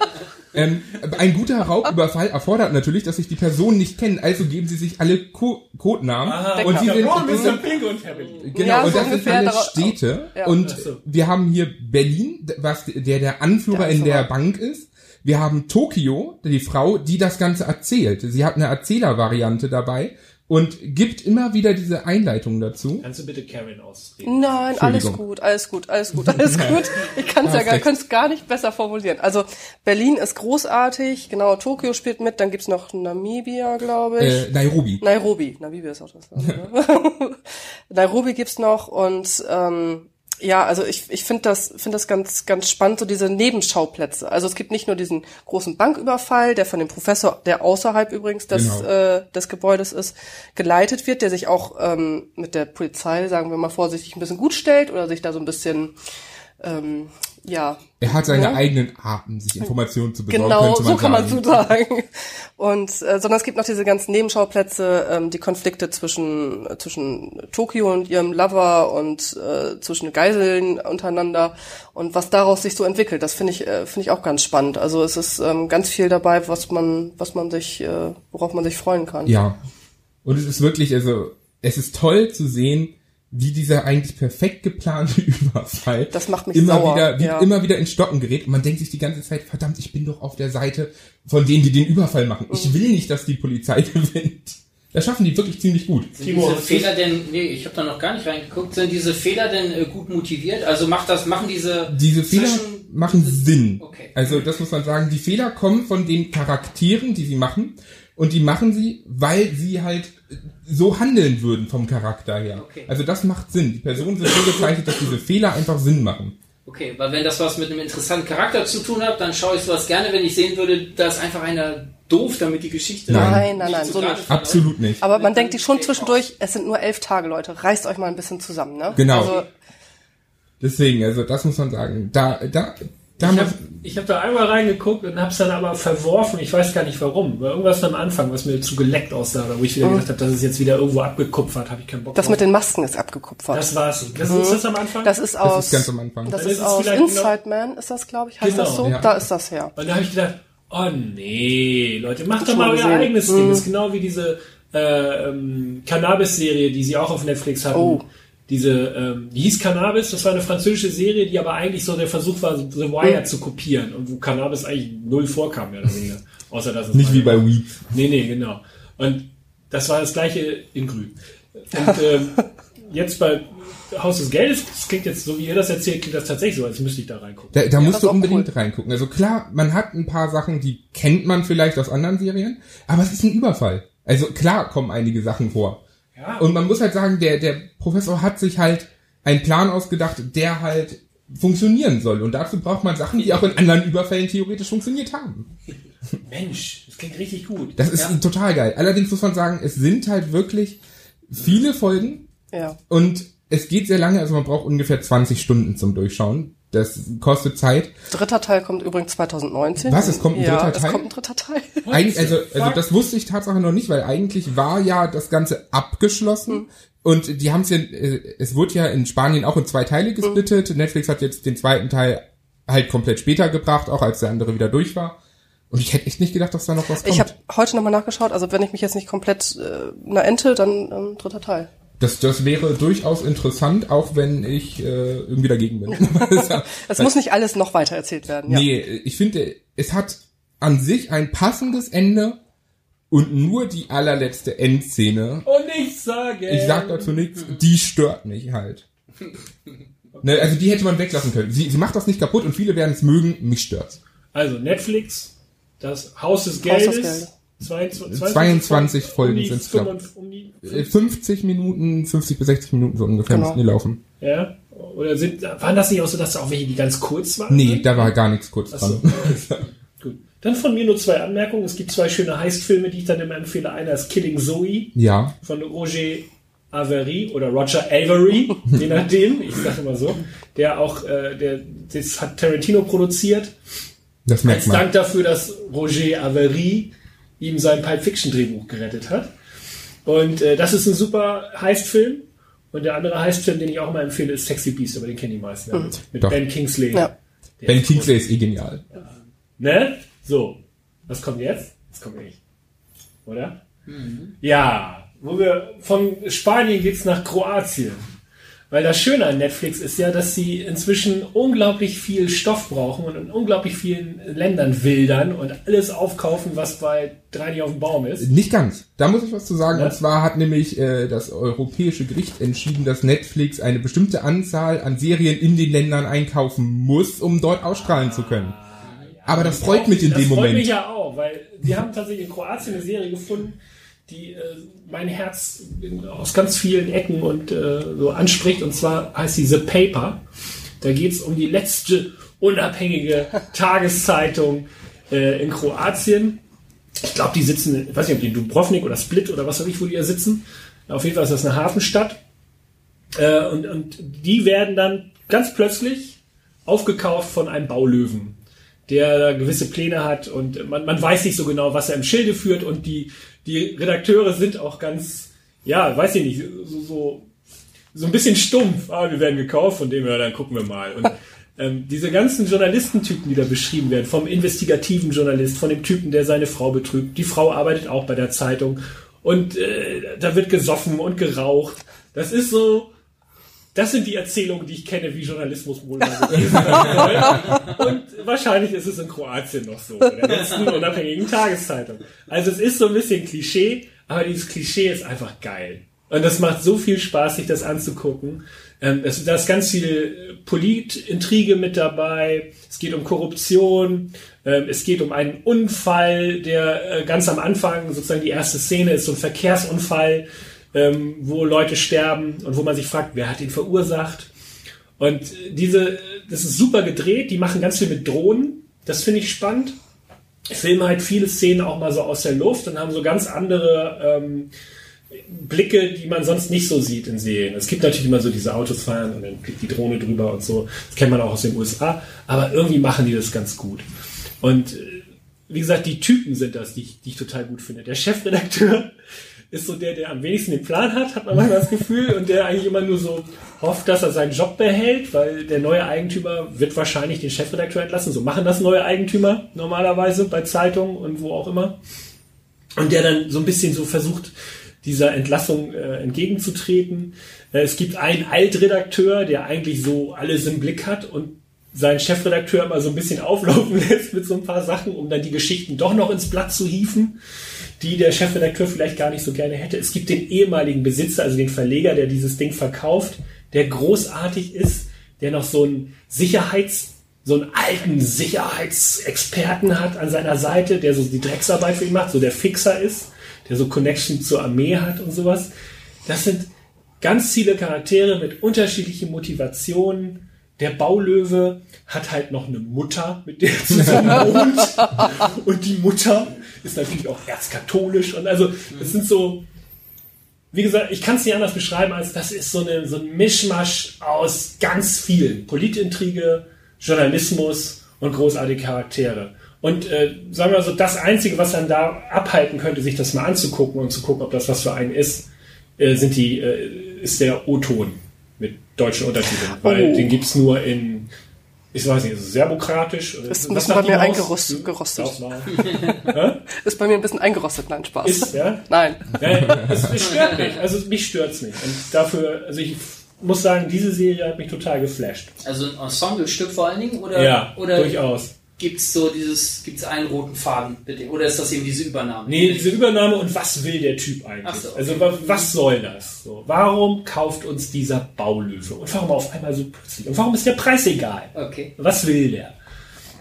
Ähm, ein guter Raubüberfall erfordert natürlich, dass sich die Personen nicht kennen, also geben sie sich alle Co Codenamen Ah, und Mr. sind Ron, Mr. Pink und Herr Berlin. genau Ja, und so das sind alle Städte Ja. und so. wir haben hier Berlin, was der der Anführer Der in der. Bank ist. Wir haben Tokio, die Frau, die das Ganze erzählt. Sie hat eine Erzählervariante dabei und gibt immer wieder diese Einleitung dazu. Kannst du bitte Karen ausreden? Nein, alles gut, alles gut, alles gut, alles gut. Ich kann es ja gar, kann's gar nicht besser formulieren. Also Berlin ist großartig, genau, Tokio spielt mit, dann gibt's noch Namibia, glaube ich. Äh, Nairobi. Nairobi, Namibia ist auch das Land. Ne? Nairobi gibt's noch und ähm, ja, also ich, ich finde das, finde das ganz, ganz spannend, so diese Nebenschauplätze. Also es gibt nicht nur diesen großen Banküberfall, der von dem Professor, der außerhalb übrigens des, Genau. äh, des Gebäudes ist, geleitet wird, der sich auch ähm, mit der Polizei, sagen wir mal vorsichtig, ein bisschen gut stellt oder sich da so ein bisschen, ähm, ja, Er hat seine Ja. eigenen Arten, sich Informationen zu besorgen, Genau, so kann man so sagen. Und äh, sondern es gibt noch diese ganzen Nebenschauplätze, ähm, die Konflikte zwischen äh, zwischen Tokio und ihrem Lover und äh, zwischen Geiseln untereinander und was daraus sich so entwickelt. Das finde ich äh, finde ich auch ganz spannend. Also es ist ähm, ganz viel dabei, was man was man sich äh, worauf man sich freuen kann. Ja. Und es ist wirklich, also, es ist toll zu sehen, wie dieser eigentlich perfekt geplante Überfall Das macht mich immer sauer, wieder, wie ja. immer wieder in Stocken gerät. Und man denkt sich die ganze Zeit, verdammt, ich bin doch auf der Seite von denen, die den Überfall machen. Mhm. Ich will nicht, dass die Polizei gewinnt. Das schaffen die wirklich ziemlich gut. Sind Timo, diese Fehler denn, nee, ich habe da noch gar nicht reingeguckt, sind diese Fehler denn äh, gut motiviert? Also macht das, machen diese Diese Fehler zwischen- machen Sinn. Okay. Also das muss man sagen. Die Fehler kommen von den Charakteren, die sie machen. Und die machen sie, weil sie halt so handeln würden vom Charakter her. Okay. Also das macht Sinn. Die Personen sind so gezeichnet, dass diese Fehler einfach Sinn machen. Okay, weil wenn das was mit einem interessanten Charakter zu tun hat, dann schaue ich sowas gerne, wenn ich sehen würde, da ist einfach einer doof, damit die Geschichte. Nein. Nein, nein, nein, so nicht. Absolut nicht. Aber man denkt die schon zwischendurch, es sind nur elf Tage, Leute. Reißt euch mal ein bisschen zusammen, ne? Genau. Also, Deswegen, also das muss man sagen. Da, da, da ich habe hab da einmal reingeguckt und habe es dann aber verworfen. Ich weiß gar nicht warum. Weil irgendwas am Anfang, was mir zu geleckt aussah, wo ich wieder mhm. gedacht habe, das ist jetzt wieder irgendwo abgekupfert, habe ich keinen Bock Das drauf. mit den Masken ist abgekupfert. Das war's. Das mhm. ist das am Anfang? Das ist aus. Das ist ganz am Anfang. Das, das ist, ist aus Inside Man, ist das, glaube ich. Heißt genau. das so? Ja. Da ist das her. Und da habe ich gedacht, oh nee, Leute, macht doch mal euer eigenes mhm. Ding. Das ist genau wie diese äh, ähm, Cannabis-Serie, die sie auch auf Netflix hatten. Oh diese, ähm, die hieß Cannabis, das war eine französische Serie, die aber eigentlich so der Versuch war, The Wire zu kopieren und wo Cannabis eigentlich null vorkam, mehr oder weniger. Außer dass es Nicht wie bei Weed. Nee, nee, genau. Und das war das gleiche in grün. Und ähm, jetzt bei Haus des Geldes, das klingt jetzt, so wie ihr das erzählt, klingt das tatsächlich so, als müsste ich da reingucken. Da, da ja, musst du unbedingt cool. reingucken. Also klar, man hat ein paar Sachen, die kennt man vielleicht aus anderen Serien, aber es ist ein Überfall. Also klar kommen einige Sachen vor. Ja. Und man muss halt sagen, der, der Professor hat sich halt einen Plan ausgedacht, der halt funktionieren soll. Und dazu braucht man Sachen, die auch in anderen Überfällen theoretisch funktioniert haben. Mensch, das klingt richtig gut. Das ist ja. total geil. Allerdings muss man sagen, es sind halt wirklich viele Folgen. Ja. Und es geht sehr lange, also man braucht ungefähr 20 Stunden zum Durchschauen. Das kostet Zeit. Dritter Teil kommt übrigens 2019. Was? Es kommt ein ja, dritter Teil? Es kommt ein dritter Teil. Eigentlich, also, also das wusste ich tatsächlich noch nicht, weil eigentlich war ja das Ganze abgeschlossen. Hm. Und die haben es ja, äh, es wurde ja in Spanien auch in zwei Teile gesplittet. Hm. Netflix hat jetzt den zweiten Teil halt komplett später gebracht, auch als der andere wieder durch war. Und ich hätte echt nicht gedacht, dass da noch was kommt. Ich habe heute nochmal nachgeschaut, also wenn ich mich jetzt nicht komplett äh, na ente, dann ähm, dritter Teil. Das, das wäre durchaus interessant, auch wenn ich äh, irgendwie dagegen bin. es muss nicht alles noch weiter erzählt werden. Ja. Nee, ich finde, es hat an sich ein passendes Ende und nur die allerletzte Endszene. Und ich sage. Ich sag dazu nichts, die stört mich halt. ne, also die hätte man weglassen können. Sie, sie macht das nicht kaputt und viele werden es mögen, mich stört's. Also Netflix, das Haus des Geldes. Haus des Geldes 22, 22 Folgen sind es, glaube ich. 50 Minuten, 50 bis 60 Minuten so ungefähr genau. müssen die laufen. Ja. Oder sind, waren das nicht auch so, dass da auch welche, die ganz kurz waren? Nee, da war gar nichts kurz dran. So. Gut. Dann von mir nur zwei Anmerkungen. Es gibt zwei schöne Heist-Filme, die ich dann immer empfehle. Einer ist Killing Zoe. Ja. Von Roger Avery oder Roger Avery, je nachdem, ich sage immer so, der auch, äh, der, das hat Tarantino produziert. Das merkt Als man. Dank dafür, dass Roger Avery ihm sein Pulp Fiction Drehbuch gerettet hat. Und äh, das ist ein super Heistfilm. Und der andere Heistfilm, den ich auch mal empfehle, ist Sexy Beast, aber den kennen die meisten. Mhm. Mit, mit Ben Kingsley. Ja. Ben Kingsley ist eh genial. Ja. Ne? So. Was kommt jetzt? Das kommt ich. Oder? Mhm. Ja. Wo wir, von Spanien geht's nach Kroatien. Weil das Schöne an Netflix ist ja, dass sie inzwischen unglaublich viel Stoff brauchen und in unglaublich vielen Ländern wildern und alles aufkaufen, was bei drei nicht auf dem Baum ist. Nicht ganz. Da muss ich was zu sagen. Ja? Und zwar hat nämlich äh, das Europäische Gericht entschieden, dass Netflix eine bestimmte Anzahl an Serien in den Ländern einkaufen muss, um dort ausstrahlen ah, zu können. Ja, Aber das freut mich in dem Moment. Das freut mich ja auch, weil wir haben tatsächlich in Kroatien eine Serie gefunden, die äh, mein Herz aus ganz vielen Ecken und äh, so anspricht. Und zwar heißt sie The Paper. Da geht es um die letzte unabhängige Tageszeitung äh, in Kroatien. Ich glaube, die sitzen, ich weiß nicht, ob die in Dubrovnik oder Split oder was weiß ich, wo die da sitzen. Auf jeden Fall ist das eine Hafenstadt. Äh, und, und die werden dann ganz plötzlich aufgekauft von einem Baulöwen der gewisse Pläne hat und man, man weiß nicht so genau, was er im Schilde führt und die die Redakteure sind auch ganz, ja, weiß ich nicht, so, so, so ein bisschen stumpf. Ah, wir werden gekauft, von dem her, dann gucken wir mal. Und ähm, diese ganzen Journalistentypen, die da beschrieben werden, vom investigativen Journalist, von dem Typen, der seine Frau betrügt. Die Frau arbeitet auch bei der Zeitung. Und äh, da wird gesoffen und geraucht. Das ist so, das sind die Erzählungen, die ich kenne, wie Journalismus wohl mal gewesen soll. Und wahrscheinlich ist es in Kroatien noch so, in der letzten unabhängigen Tageszeitung. Also es ist so ein bisschen Klischee, aber dieses Klischee ist einfach geil. Und das macht so viel Spaß, sich das anzugucken. Ähm, es, da ist ganz viel Politintrige mit dabei. Es geht um Korruption. Ähm, es geht um einen Unfall, der äh, ganz am Anfang, sozusagen die erste Szene ist so ein Verkehrsunfall ähm, wo Leute sterben und wo man sich fragt, wer hat ihn verursacht. Und diese, das ist super gedreht, die machen ganz viel mit Drohnen. Das finde ich spannend. Filmen halt viele Szenen auch mal so aus der Luft und haben so ganz andere ähm, Blicke, die man sonst nicht so sieht in Serien. Es gibt natürlich immer so diese Autos fahren und dann fliegt die Drohne drüber und so. Das kennt man auch aus den USA. Aber irgendwie machen die das ganz gut. Und äh, wie gesagt, die Typen sind das, die ich, die ich total gut finde. Der Chefredakteur ist so der, der am wenigsten den Plan hat, hat man manchmal das Gefühl, und der eigentlich immer nur so hofft, dass er seinen Job behält, weil der neue Eigentümer wird wahrscheinlich den Chefredakteur entlassen. So machen das neue Eigentümer normalerweise bei Zeitungen und wo auch immer. Und der dann so ein bisschen so versucht, dieser Entlassung äh, entgegenzutreten. Äh, es gibt einen Altredakteur, der eigentlich so alles im Blick hat und seinen Chefredakteur immer so ein bisschen auflaufen lässt mit so ein paar Sachen, um dann die Geschichten doch noch ins Blatt zu hieven, die der Chefredakteur vielleicht gar nicht so gerne hätte. Es gibt den ehemaligen Besitzer, also den Verleger, der dieses Ding verkauft, der großartig ist, der noch so einen Sicherheits, so einen alten Sicherheitsexperten hat an seiner Seite, der so die Drecksarbeit für ihn macht, so der Fixer ist, der so Connection zur Armee hat und sowas. Das sind ganz viele Charaktere mit unterschiedlichen Motivationen, der Baulöwe hat halt noch eine Mutter, mit der er zusammen wohnt. und die Mutter ist natürlich auch erzkatholisch. Und also, es sind so, wie gesagt, ich kann es nicht anders beschreiben, als das ist so, eine, so ein Mischmasch aus ganz vielen. Politintrige, Journalismus und großartige Charaktere. Und äh, sagen wir so, das Einzige, was dann da abhalten könnte, sich das mal anzugucken und zu gucken, ob das was für einen ist, äh, sind die, äh, ist der O-Ton mit deutschen Untertiteln, weil oh. den gibt's nur in, ich weiß nicht, ist es serbokratisch? Oder ist ein bisschen bei mir eingerostet. ist bei mir ein bisschen eingerostet, nein, Spaß. Ist, ja? Nein. Ja, es, es stört mich, also mich stört's nicht. Und dafür, also ich muss sagen, diese Serie hat mich total geflasht. Also ein Ensemble-Stück vor allen Dingen? Oder, ja, oder durchaus gibt es so dieses, gibt es einen roten Faden, bitte? Oder ist das eben diese Übernahme? Nee, diese Übernahme und was will der Typ eigentlich? So, okay. Also was soll das? So, warum kauft uns dieser Baulöwe? Und warum auf einmal so plötzlich? Und warum ist der Preis egal? Okay. Was will der?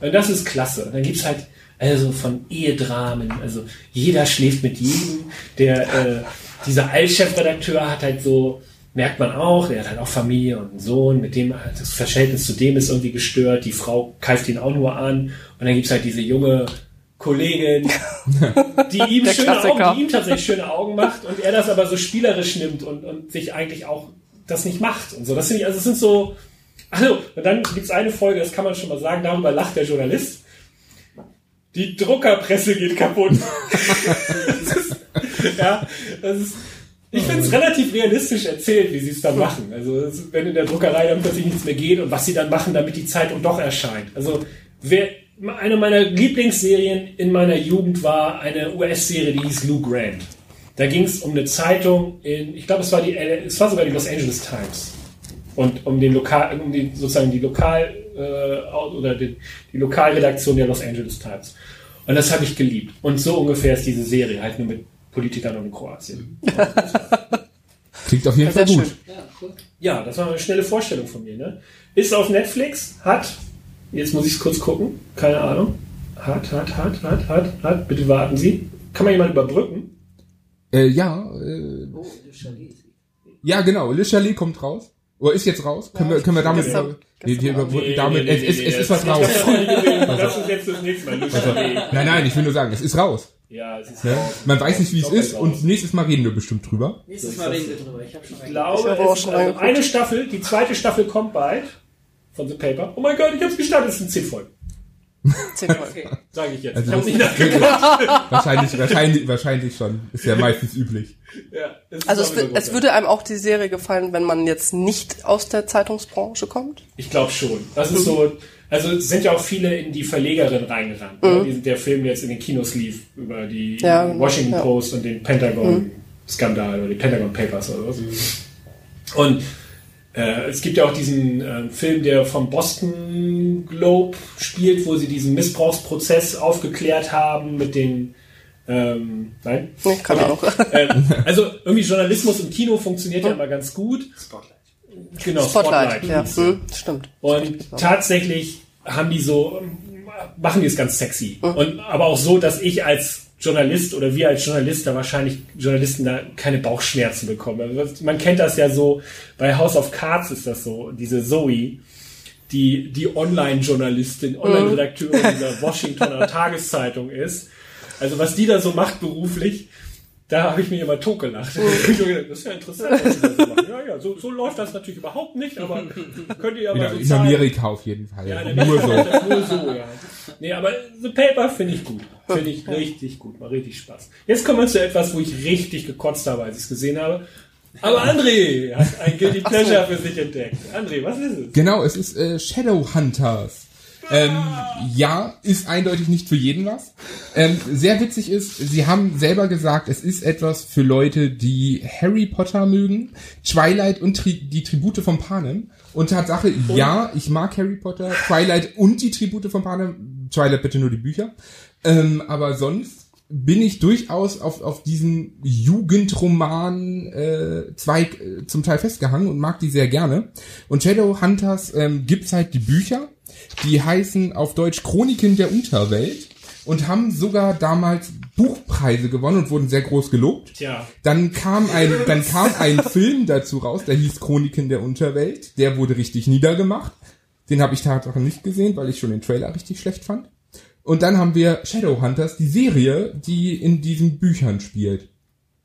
Und das ist klasse. Und dann gibt's halt also von Ehedramen, also jeder schläft mit jedem. Der, äh, dieser Altchefredakteur hat halt so merkt man auch, er hat halt auch Familie und einen Sohn, mit dem das Verhältnis zu dem ist irgendwie gestört, die Frau keift ihn auch nur an und dann gibt's halt diese junge Kollegin, die ihm, schöne Augen, die ihm tatsächlich schöne Augen macht und er das aber so spielerisch nimmt und, und sich eigentlich auch das nicht macht und so. Das finde ich, also es sind so, also, und dann gibt's eine Folge, das kann man schon mal sagen, darüber lacht der Journalist. Die Druckerpresse geht kaputt. das ist, ja, das ist, ich finde es relativ realistisch erzählt, wie sie es dann machen. Also wenn in der Druckerei dann plötzlich nichts mehr geht und was sie dann machen, damit die Zeitung doch erscheint. Also wer, eine meiner Lieblingsserien in meiner Jugend war eine US-Serie, die hieß Lou Grant. Da ging es um eine Zeitung in, ich glaube, es war die, es war sogar die Los Angeles Times und um den Lokal, um die, sozusagen die Lokal äh, oder die, die Lokalredaktion der Los Angeles Times. Und das habe ich geliebt. Und so ungefähr ist diese Serie, halt nur mit Politikern und in Kroatien. Klingt auf jeden Fall gut. Ja, cool. ja, das war eine schnelle Vorstellung von mir. Ne? Ist auf Netflix, hat, jetzt muss ich es kurz gucken, keine Ahnung. Hat, hat, hat, hat, hat, hat, bitte warten Sie. Kann man jemand überbrücken? Äh, ja. Äh, oh, ja, genau. Le Chalet kommt raus. Oder ist jetzt raus? Können wir, können wir damit, gestern, nee, nee, nee, damit, es, es, es ist was raus. Das ist jetzt das nächste Mal. Also, nein, nein, ich will nur sagen, es ist raus. Ja, es ist ja? Man weiß nicht, wie es ist und nächstes Mal reden wir bestimmt drüber. Nächstes Mal reden wir drüber. Ich, hab schon ich glaube, ich es ist also eine Staffel, die zweite Staffel kommt bald von The Paper. Oh mein Gott, ich hab's gestartet, es sind zehn Folgen. Zehn Folgen. Sage ich jetzt. Also ich hab's nicht nachgeguckt. wahrscheinlich, wahrscheinlich, wahrscheinlich schon. Ist ja meistens üblich. Ja, also es, es würde einem auch die Serie gefallen, wenn man jetzt nicht aus der Zeitungsbranche kommt? Ich glaube schon. Das ist so also es sind ja auch viele in die Verlegerin reingerannt. Mhm. Ne? Der Film jetzt in den Kinos lief über die ja, genau. Washington ja. Post und den Pentagon-Skandal mhm. oder die Pentagon Papers oder was. Mhm. Und äh, es gibt ja auch diesen äh, Film, der vom Boston Globe spielt, wo sie diesen Missbrauchsprozess aufgeklärt haben mit den ähm, nein? Nee, keine Ahnung. Ähm, also irgendwie Journalismus im Kino funktioniert ja immer ganz gut. Spotlight. Genau, Spotlight, Spotlight ja, hm, stimmt. Und tatsächlich haben die so, machen die es ganz sexy. Mhm. Und aber auch so, dass ich als Journalist oder wir als Journalist da wahrscheinlich Journalisten da keine Bauchschmerzen bekommen. Also man kennt das ja so, bei House of Cards ist das so, diese Zoe, die, die Online-Journalistin, mhm. Online-Redakteurin dieser Washingtoner Tageszeitung ist. Also was die da so macht beruflich, Da habe ich mich immer totgelacht. das ist ja interessant, was machen. Ja, ja, so, so läuft das natürlich überhaupt nicht, aber könnt ihr aber in, so in Amerika auf jeden Fall. Ja, nur so. Nur so, ja. Nee, aber The Paper finde ich gut. Finde ich richtig gut. War richtig Spaß. Jetzt kommen wir zu etwas, wo ich richtig gekotzt habe, als ich es gesehen habe. Aber André hat ein Guilty Pleasure für sich entdeckt. André, was ist es? Genau, es ist äh, Shadowhunters. Ähm, ja, ist eindeutig nicht für jeden was. Ähm, sehr witzig ist, sie haben selber gesagt, es ist etwas für Leute, die Harry Potter mögen, Twilight und Tri die Tribute von Panem. Und Tatsache, ja, ich mag Harry Potter, Twilight und die Tribute von Panem. Twilight bitte nur die Bücher. Ähm, aber sonst bin ich durchaus auf, auf diesen Jugendroman äh, Zweig äh, zum Teil festgehangen und mag die sehr gerne. Und Shadowhunters ähm, gibt's halt die Bücher, die heißen auf Deutsch Chroniken der Unterwelt und haben sogar damals Buchpreise gewonnen und wurden sehr groß gelobt. Tja, Dann kam ein, dann kam ein Film dazu raus, der hieß Chroniken der Unterwelt. Der wurde richtig niedergemacht. Den habe ich tatsächlich nicht gesehen, weil ich schon den Trailer richtig schlecht fand. Und dann haben wir Shadowhunters, die Serie, die in diesen Büchern spielt.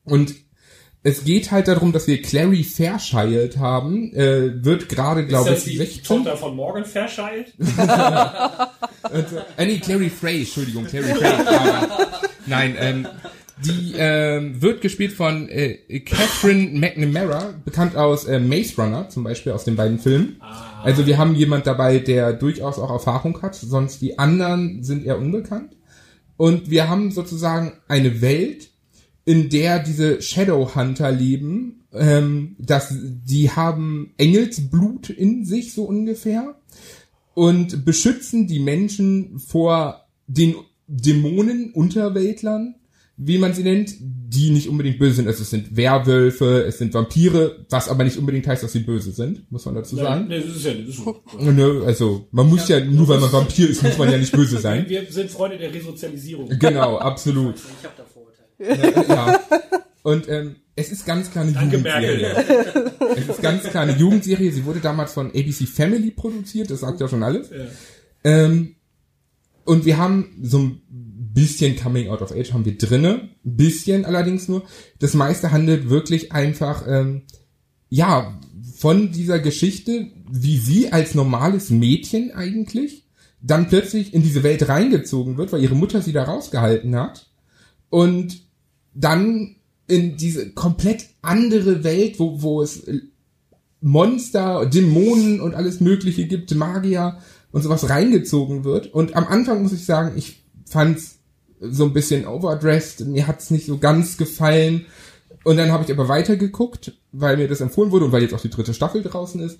Und es geht halt darum, dass wir Clary Fairchild haben, äh, wird gerade, glaube ich, die 16. Tochter von Morgan Fairchild? Äh, nee, Clary Frey, Entschuldigung, Clary Frey. Nein, ähm, die ähm, wird gespielt von äh, Catherine McNamara, bekannt aus äh, Maze Runner, zum Beispiel aus den beiden Filmen. Also wir haben jemand dabei, der durchaus auch Erfahrung hat, sonst die anderen sind eher unbekannt. Und wir haben sozusagen eine Welt, in der diese Shadowhunter leben. Ähm, das, die haben Engelsblut in sich so ungefähr und beschützen die Menschen vor den Dämonen, Unterweltlern, wie man sie nennt, die nicht unbedingt böse sind. Also es sind Werwölfe, es sind Vampire, was aber nicht unbedingt heißt, dass sie böse sind, muss man dazu sagen. Nee, das ist ja, ist so. Ne, Also man muss ja, nur weil man Vampir ist, muss man ja nicht böse sein. Wir sind Freunde der Resozialisierung. Genau, absolut. Ich habe da Vorurteile. Ja. Und ähm, es ist ganz klar eine Danke, Jugendserie. Es ist ganz klar eine Jugendserie. Sie wurde damals von ABC Family produziert, das sagt ja schon alles. Ja. Ähm, und wir haben so ein bisschen Coming Out of Age haben wir drinne, ein bisschen allerdings nur. Das meiste handelt wirklich einfach, ähm, ja, von dieser Geschichte, wie sie als normales Mädchen eigentlich dann plötzlich in diese Welt reingezogen wird, weil ihre Mutter sie da rausgehalten hat und dann in diese komplett andere Welt, wo, wo es Monster, Dämonen und alles Mögliche gibt, Magier und sowas reingezogen wird. Und am Anfang muss ich sagen, ich fand's so ein bisschen overdressed, mir hat's nicht so ganz gefallen. Und dann habe ich aber weitergeguckt, weil mir das empfohlen wurde und weil jetzt auch die dritte Staffel draußen ist.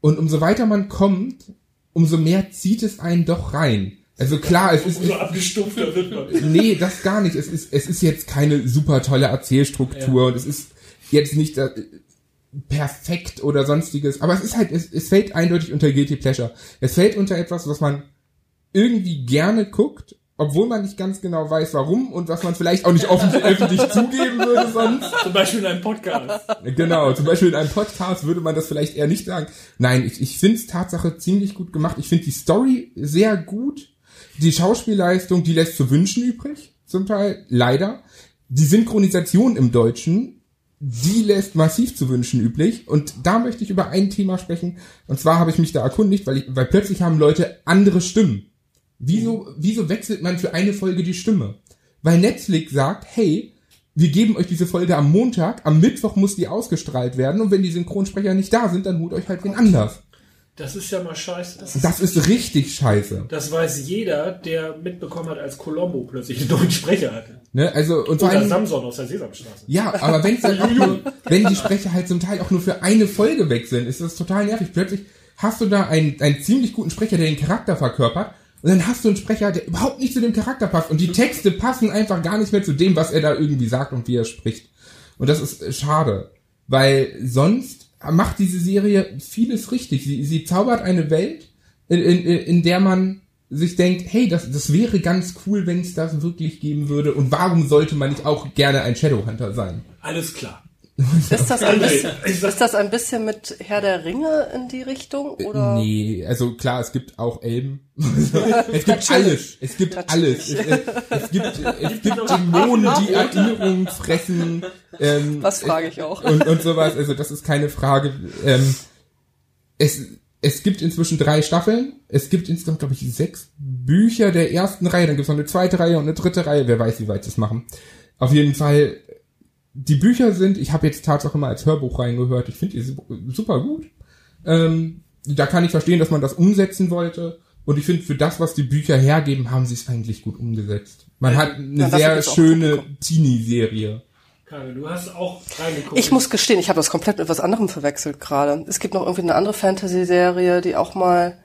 Und umso weiter man kommt, umso mehr zieht es einen doch rein. Also klar, es ist, So abgestumpfter wird man. nee, das gar nicht. Es ist, es ist jetzt keine super tolle Erzählstruktur Ja. und es ist jetzt nicht äh, perfekt oder sonstiges. Aber es ist halt, es, es fällt eindeutig unter Guilty Pleasure. Es fällt unter etwas, was man irgendwie gerne guckt, obwohl man nicht ganz genau weiß, warum und was man vielleicht auch nicht offen, öffentlich zugeben würde sonst. Zum Beispiel in einem Podcast. Genau, zum Beispiel in einem Podcast würde man das vielleicht eher nicht sagen. Nein, ich, ich finde es Tatsache ziemlich gut gemacht. Ich finde die Story sehr gut. Die Schauspielleistung, die lässt zu wünschen übrig, zum Teil, leider. Die Synchronisation im Deutschen, die lässt massiv zu wünschen üblich. Und da möchte ich über ein Thema sprechen. Und zwar habe ich mich da erkundigt, weil, ich, weil plötzlich haben Leute andere Stimmen. Wieso, wieso wechselt man für eine Folge die Stimme? Weil Netflix sagt, hey, wir geben euch diese Folge am Montag, am Mittwoch muss die ausgestrahlt werden und wenn die Synchronsprecher nicht da sind, dann holt euch halt wen anders. Das ist ja mal scheiße. Das ist richtig scheiße. Das weiß jeder, der mitbekommen hat, als Colombo plötzlich einen neuen Sprecher hatte. Ne? Also, und Oder allem, Samson aus der Sesamstraße. ja, aber wenn dann auch nur, wenn die Sprecher halt zum Teil auch nur für eine Folge wechseln, ist das total nervig. Plötzlich hast du da einen, einen ziemlich guten Sprecher, der den Charakter verkörpert, und dann hast du einen Sprecher, der überhaupt nicht zu dem Charakter passt. Und die Texte passen einfach gar nicht mehr zu dem, was er da irgendwie sagt und wie er spricht. Und das ist äh, schade. Weil sonst macht diese Serie vieles richtig. Sie, sie zaubert eine Welt, in, in, in der man sich denkt, hey, das, das wäre ganz cool, wenn es das wirklich geben würde. Und warum sollte man nicht auch gerne ein Shadowhunter sein? Alles klar. Ist das, ein bisschen, ist das ein bisschen mit Herr der Ringe in die Richtung? Oder? Nee, also klar, es gibt auch Elben. es gibt alles. Es gibt alles. Es, es, es gibt, es gibt Dämonen, die Erinnerungen fressen. Ähm, Was frage ich auch. Und, und sowas. Also das ist keine Frage. Ähm, es, es gibt inzwischen drei Staffeln. Es gibt insgesamt, glaube ich, sechs Bücher der ersten Reihe. Dann gibt es noch eine zweite Reihe und eine dritte Reihe. Wer weiß, wie weit sie es machen. Auf jeden Fall die Bücher sind, ich habe jetzt Tatsache mal als Hörbuch reingehört, ich finde die super gut. Ähm, da kann ich verstehen, dass man das umsetzen wollte. Und ich finde, für das, was die Bücher hergeben, haben sie es eigentlich gut umgesetzt. Man ja, hat eine sehr schöne Teenie-Serie. Karl, du hast auch reingeguckt. Ich muss gestehen, ich habe das komplett mit was anderem verwechselt gerade. Es gibt noch irgendwie eine andere Fantasy-Serie, die auch mal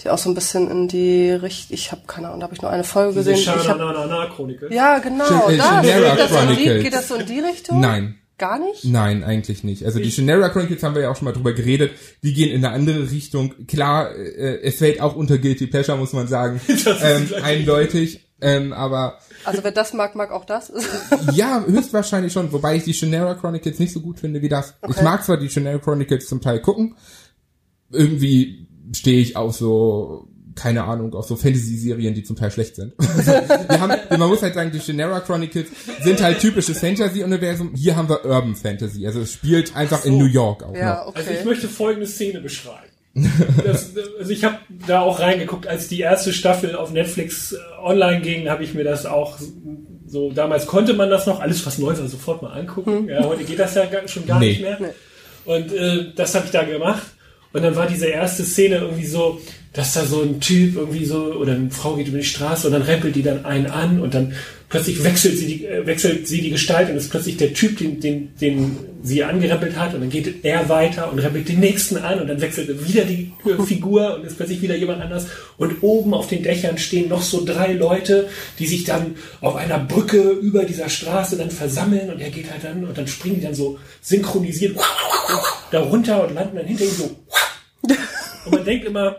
die auch so ein bisschen in die Richtung, ich habe keine Ahnung, da habe ich nur eine Folge Diese gesehen. Ich hab, Chronicles. Ja, genau. Sh da, geht, das in die, geht das so in die Richtung? Nein. Gar nicht? Nein, eigentlich nicht. Also die Shannara Chronicles haben wir ja auch schon mal drüber geredet. Die gehen in eine andere Richtung. Klar, äh, es fällt auch unter Guilty Pleasure, muss man sagen. ähm, eindeutig. Ähm, aber also wer das mag, mag auch das? ja, höchstwahrscheinlich schon. Wobei ich die Shannara Chronicles nicht so gut finde wie das. Okay. Ich mag zwar die Shannara Chronicles zum Teil gucken. Irgendwie stehe ich auf so keine Ahnung, auf so Fantasy-Serien, die zum Teil schlecht sind. wir haben, man muss halt sagen, die Shannara Chronicles sind halt typisches Fantasy-Universum. Hier haben wir Urban Fantasy. Also es spielt einfach so. in New York auch. Ja, okay. Also ich möchte folgende Szene beschreiben. Das, also ich habe da auch reingeguckt, als die erste Staffel auf Netflix äh, online ging, habe ich mir das auch so, damals konnte man das noch, alles was neu war, sofort mal angucken. Hm. Ja, heute geht das ja schon gar nee. nicht mehr. Nee. Und äh, das habe ich da gemacht. Und dann war diese erste Szene irgendwie so, dass da so ein Typ irgendwie so oder eine Frau geht über die Straße und dann rempelt die dann einen an und dann plötzlich wechselt sie die, äh, wechselt sie die Gestalt und ist plötzlich der Typ, den, den, den sie angerempelt hat und dann geht er weiter und rempelt den nächsten an und dann wechselt wieder die Figur und ist plötzlich wieder jemand anders. Und oben auf den Dächern stehen noch so drei Leute, die sich dann auf einer Brücke über dieser Straße dann versammeln und er geht halt dann und dann springen die dann so synchronisiert da runter und landen dann hinter ihm so und man denkt immer,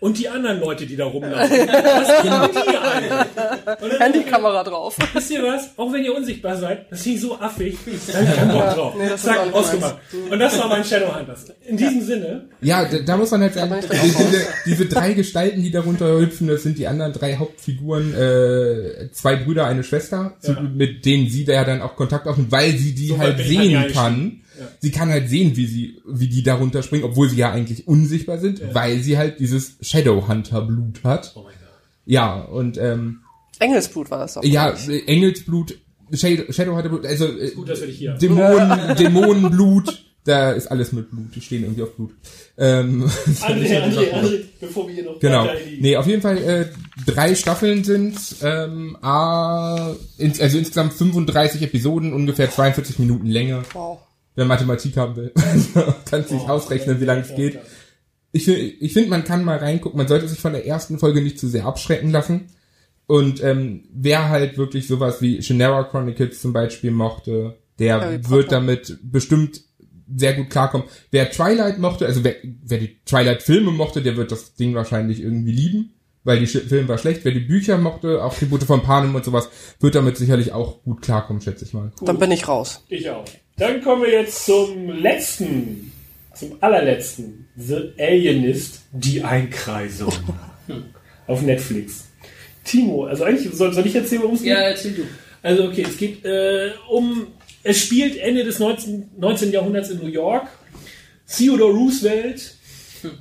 und die anderen Leute, die da rumlaufen. Was kennen die eigentlich? Handykamera drauf. Wisst ihr was? Auch wenn ihr unsichtbar seid, das ist so affig. Dann kein Bock drauf. Nee, das Zack, ausgemacht. Und das war mein Shadowhunters. In diesem Sinne. Ja, da, da muss man halt sagen, diese, diese drei Gestalten, die darunter hüpfen, das sind die anderen drei Hauptfiguren, äh, zwei Brüder, eine Schwester, ja. mit denen sie da ja dann auch Kontakt aufnimmt, weil sie die so halt sehen kann. Sie kann halt sehen, wie sie, wie die darunter springen, obwohl sie ja eigentlich unsichtbar sind, ja. weil sie halt dieses Shadowhunter-Blut hat. Oh mein Gott. Ja, und ähm, Engelsblut war das doch. Ja, Engelsblut, Shadowhunter-Blut, also äh, gut, dass wir dich hier Dämonen, Dämonenblut, da ist alles mit Blut, die stehen irgendwie auf Blut. Ähm, André, André, André, bevor wir hier noch Genau. Nee, auf jeden Fall äh, drei Staffeln sind ähm, A, ins, also insgesamt 35 Episoden, ungefähr 42 Minuten Länge. Wow wer Mathematik haben will. kann sich oh, ausrechnen, wie lange es geht. Ich, ich finde, man kann mal reingucken, man sollte sich von der ersten Folge nicht zu sehr abschrecken lassen. Und ähm, wer halt wirklich sowas wie Shannara Chronicles zum Beispiel mochte, der wird damit bestimmt sehr gut klarkommen. Wer Twilight mochte, also wer, wer die Twilight-Filme mochte, der wird das Ding wahrscheinlich irgendwie lieben, weil die Film war schlecht. Wer die Bücher mochte, auch Tribute von Panem und sowas, wird damit sicherlich auch gut klarkommen, schätze ich mal. Cool. Dann bin ich raus. Ich auch. Dann kommen wir jetzt zum letzten, zum allerletzten. The Alienist, die Einkreisung. auf Netflix. Timo, also eigentlich soll, soll ich erzählen, worum es geht? Ja, erzähl du. Also okay, es geht äh, um, es spielt Ende des 19. 19. Jahrhunderts in New York. Theodore Roosevelt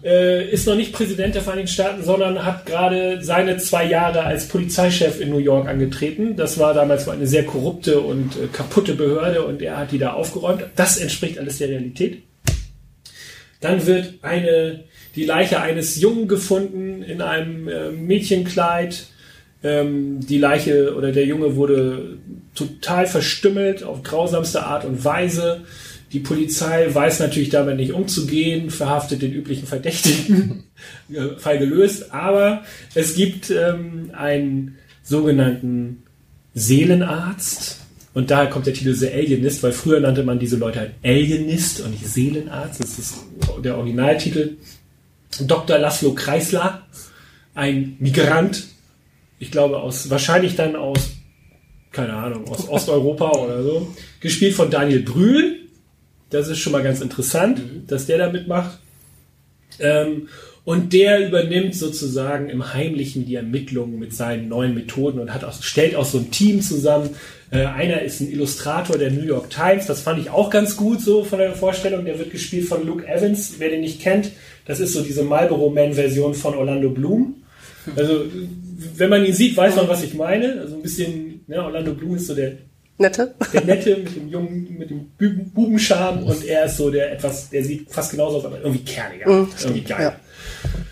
äh, ist noch nicht Präsident der Vereinigten Staaten, sondern hat gerade seine zwei Jahre als Polizeichef in New York angetreten. Das war damals eine sehr korrupte und äh, kaputte Behörde und er hat die da aufgeräumt. Das entspricht alles der Realität. Dann wird eine, die Leiche eines Jungen gefunden in einem äh, Mädchenkleid. Ähm, die Leiche oder der Junge wurde total verstümmelt auf grausamste Art und Weise. Die Polizei weiß natürlich damit nicht umzugehen, verhaftet den üblichen Verdächtigen, Fall gelöst, aber es gibt ähm, einen sogenannten Seelenarzt. Und daher kommt der Titel The Alienist, weil früher nannte man diese Leute halt Alienist und nicht Seelenarzt, das ist der Originaltitel. Dr. Laszlo Kreisler, ein Migrant, ich glaube aus, wahrscheinlich dann aus, keine Ahnung, aus Osteuropa oder so, gespielt von Daniel Brühl Das ist schon mal ganz interessant, mhm. dass der da mitmacht. Ähm, und der übernimmt sozusagen im Heimlichen die Ermittlungen mit seinen neuen Methoden und hat auch, stellt auch so ein Team zusammen. Äh, einer ist ein Illustrator der New York Times. Das fand ich auch ganz gut so von der Vorstellung. Der wird gespielt von Luke Evans. Wer den nicht kennt, das ist so diese Marlboro Man Version von Orlando Bloom. Also, wenn man ihn sieht, weiß man, was ich meine. Also ein bisschen, ne, Orlando Bloom ist so der Nette. Der Nette mit dem jungen, mit dem Bubenscham und er ist so der etwas, der sieht fast genauso aus, aber irgendwie kerniger. Mhm. Irgendwie geil. Ja.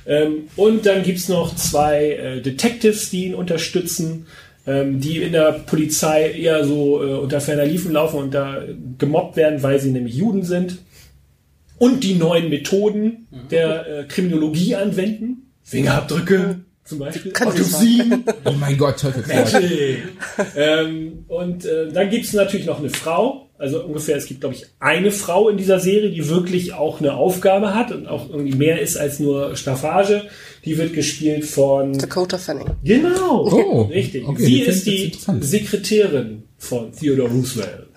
Ähm, und dann gibt's noch zwei äh, Detectives, die ihn unterstützen, ähm, die in der Polizei eher so äh, unter ferner Liefen laufen und da gemobbt werden, weil sie nämlich Juden sind. Und die neuen Methoden mhm. der äh, Kriminologie anwenden. Fingerabdrücke, zum Beispiel. Autopsien. oh mein Gott, Teufel. ähm, und äh, dann gibt's natürlich noch eine Frau, also ungefähr, es gibt, glaube ich, eine Frau in dieser Serie, die wirklich auch eine Aufgabe hat und auch irgendwie mehr ist als nur Staffage. Die wird gespielt von Dakota Fanning. Genau, oh, richtig. Okay, Sie ist die Sekretärin von Theodore Roosevelt.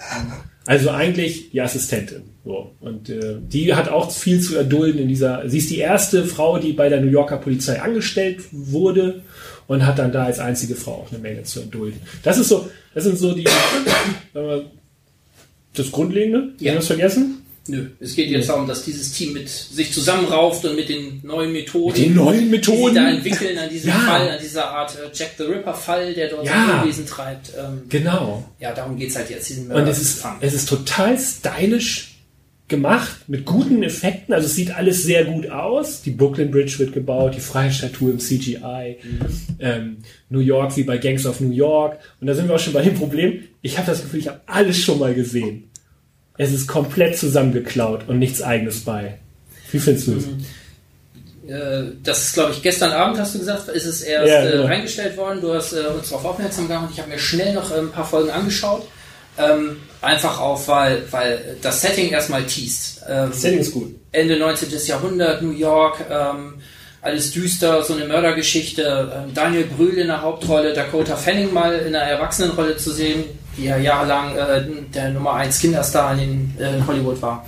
Also eigentlich die Assistentin. So. Und äh, die hat auch viel zu erdulden in dieser. Sie ist die erste Frau, die bei der New Yorker Polizei angestellt wurde und hat dann da als einzige Frau auch eine Menge zu erdulden. Das ist so, das sind so die, das Grundlegende? Ja. Haben wir das vergessen? Nö, es geht jetzt darum, dass dieses Team mit sich zusammenrauft und mit den neuen Methoden, mit den neuen Methoden, die da entwickeln an diesem ja. Fall, an dieser Art äh, Jack the Ripper Fall, der dort ja. Wesen treibt. Ähm, genau. Ja, darum geht es halt jetzt. Diesen und es ist, es ist total stylisch gemacht, mit guten Effekten. Also es sieht alles sehr gut aus. Die Brooklyn Bridge wird gebaut, die Freiheitsstatue im CGI, mhm. ähm, New York wie bei Gangs of New York. Und da sind wir auch schon bei dem Problem. Ich habe das Gefühl, ich habe alles schon mal gesehen. Es ist komplett zusammengeklaut und nichts eigenes bei. Wie findest du es? Mhm. Äh, das ist, glaube ich, gestern Abend, hast du gesagt, ist es erst ja, genau. äh, reingestellt worden. Du hast äh, uns darauf aufmerksam gemacht. Ich habe mir schnell noch ein paar Folgen angeschaut. Ähm, einfach auch, weil, weil das Setting erstmal teast. Ähm, Setting ist gut. Ende 19. Jahrhundert, New York, ähm, alles düster, so eine Mördergeschichte. Ähm, Daniel Brühl in der Hauptrolle, Dakota Fanning mal in einer Erwachsenenrolle zu sehen, die ja jahrelang äh, der Nummer 1 Kinderstar in, äh, in Hollywood war.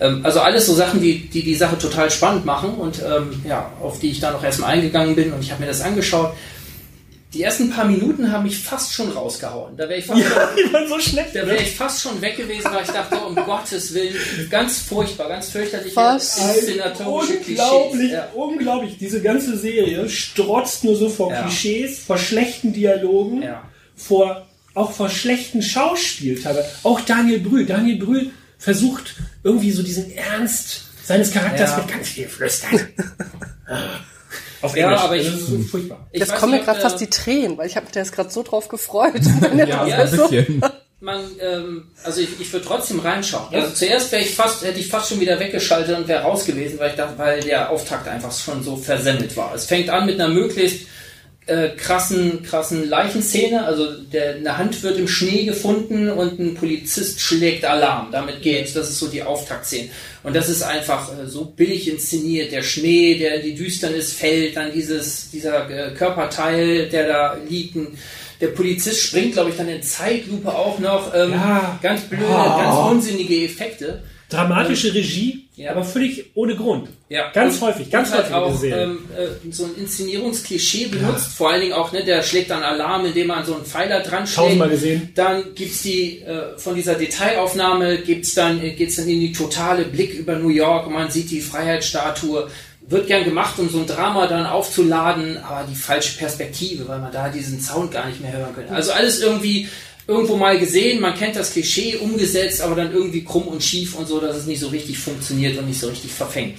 Ähm, also alles so Sachen, die, die die Sache total spannend machen und ähm, ja, auf die ich da noch erstmal eingegangen bin und ich habe mir das angeschaut. Die ersten paar Minuten haben mich fast schon rausgehauen. Da wäre ich fast, ja, schon, so schlecht, da wäre ich fast schon weg gewesen, weil ich dachte, um Gottes Willen, ganz furchtbar, ganz fürchterlich inszenatorische Unglaublich, ja. unglaublich. Diese ganze Serie strotzt nur so vor ja. Klischees, vor schlechten Dialogen, vor auch vor schlechten Schauspiel Auch Daniel Brühl. Daniel Brühl versucht irgendwie so diesen Ernst seines Charakters mit ganz viel Flüstern. Auf ja, Englisch. aber ich, das ist so furchtbar. Ich jetzt kommen mir gerade fast die Tränen, weil ich habe mich da jetzt gerade so drauf gefreut. ja, ja ein bisschen. Man, ähm, also ich, ich würde trotzdem reinschauen. Also zuerst wäre ich fast, hätte ich fast schon wieder weggeschaltet und wäre raus gewesen, weil ich dachte, weil der Auftakt einfach schon so versemmelt war. Es fängt an mit einer möglichst äh, krassen, krassen Leichenszene. Also der, eine Hand wird im Schnee gefunden und ein Polizist schlägt Alarm. Damit geht's. Das ist so die Auftaktszene. Und das ist einfach äh, so billig inszeniert. Der Schnee, der in die Düsternis fällt, dann dieses, dieser äh, Körperteil, der da liegt. Der Polizist springt, glaube ich, dann in Zeitlupe auch noch. Ähm, ja. Ganz blöde, oh. ganz unsinnige Effekte. Dramatische Regie, ja. aber völlig ohne Grund. Ja. Ganz und, häufig, ganz häufig auch ähm, äh, so ein Inszenierungsklischee benutzt. Ja. Vor allen Dingen auch, ne, der schlägt dann Alarm, indem man so einen Pfeiler dran schlägt. Tausendmal gesehen. Dann gibt's die, äh, von dieser Detailaufnahme gibt's dann, äh, geht's dann in die totale Blick über New York und man sieht die Freiheitsstatue. Wird gern gemacht, um so ein Drama dann aufzuladen, aber die falsche Perspektive, weil man da diesen Sound gar nicht mehr hören könnte. Also alles irgendwie irgendwo mal gesehen, man kennt das Klischee umgesetzt, aber dann irgendwie krumm und schief und so, dass es nicht so richtig funktioniert und nicht so richtig verfängt.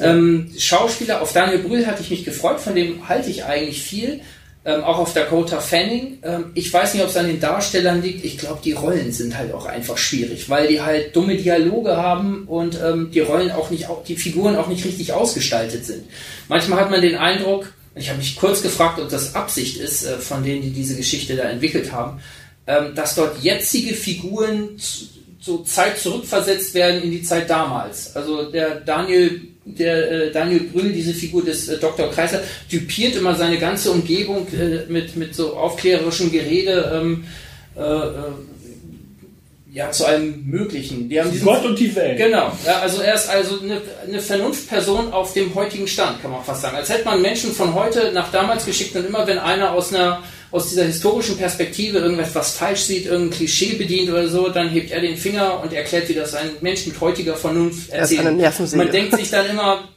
Ähm, Schauspieler, auf Daniel Brühl hatte ich mich gefreut, von dem halte ich eigentlich viel. Ähm, auch auf Dakota Fanning. Ähm, ich weiß nicht, ob es an den Darstellern liegt. Ich glaube, die Rollen sind halt auch einfach schwierig, weil die halt dumme Dialoge haben und ähm, die Rollen auch nicht, auch die Figuren auch nicht richtig ausgestaltet sind. Manchmal hat man den Eindruck, ich habe mich kurz gefragt, ob das Absicht ist äh, von denen, die diese Geschichte da entwickelt haben, ähm, dass dort jetzige Figuren so Zeit zurückversetzt werden in die Zeit damals. Also der Daniel, der äh, Daniel Brühl, diese Figur des äh, Dr. Kreiser, typiert immer seine ganze Umgebung äh, mit, mit so aufklärerischem Gerede. Ähm, äh, äh ja, zu allem Möglichen. Die haben diesen, Gott und die Welt. Genau. Ja, also er ist also eine, eine Vernunftperson auf dem heutigen Stand, kann man fast sagen. Als hätte man Menschen von heute nach damals geschickt und immer wenn einer aus einer aus dieser historischen Perspektive irgendwas falsch sieht, irgendein Klischee bedient oder so, dann hebt er den Finger und erklärt, wie das ein Mensch mit heutiger Vernunft erzählt. Man denkt sich dann immer,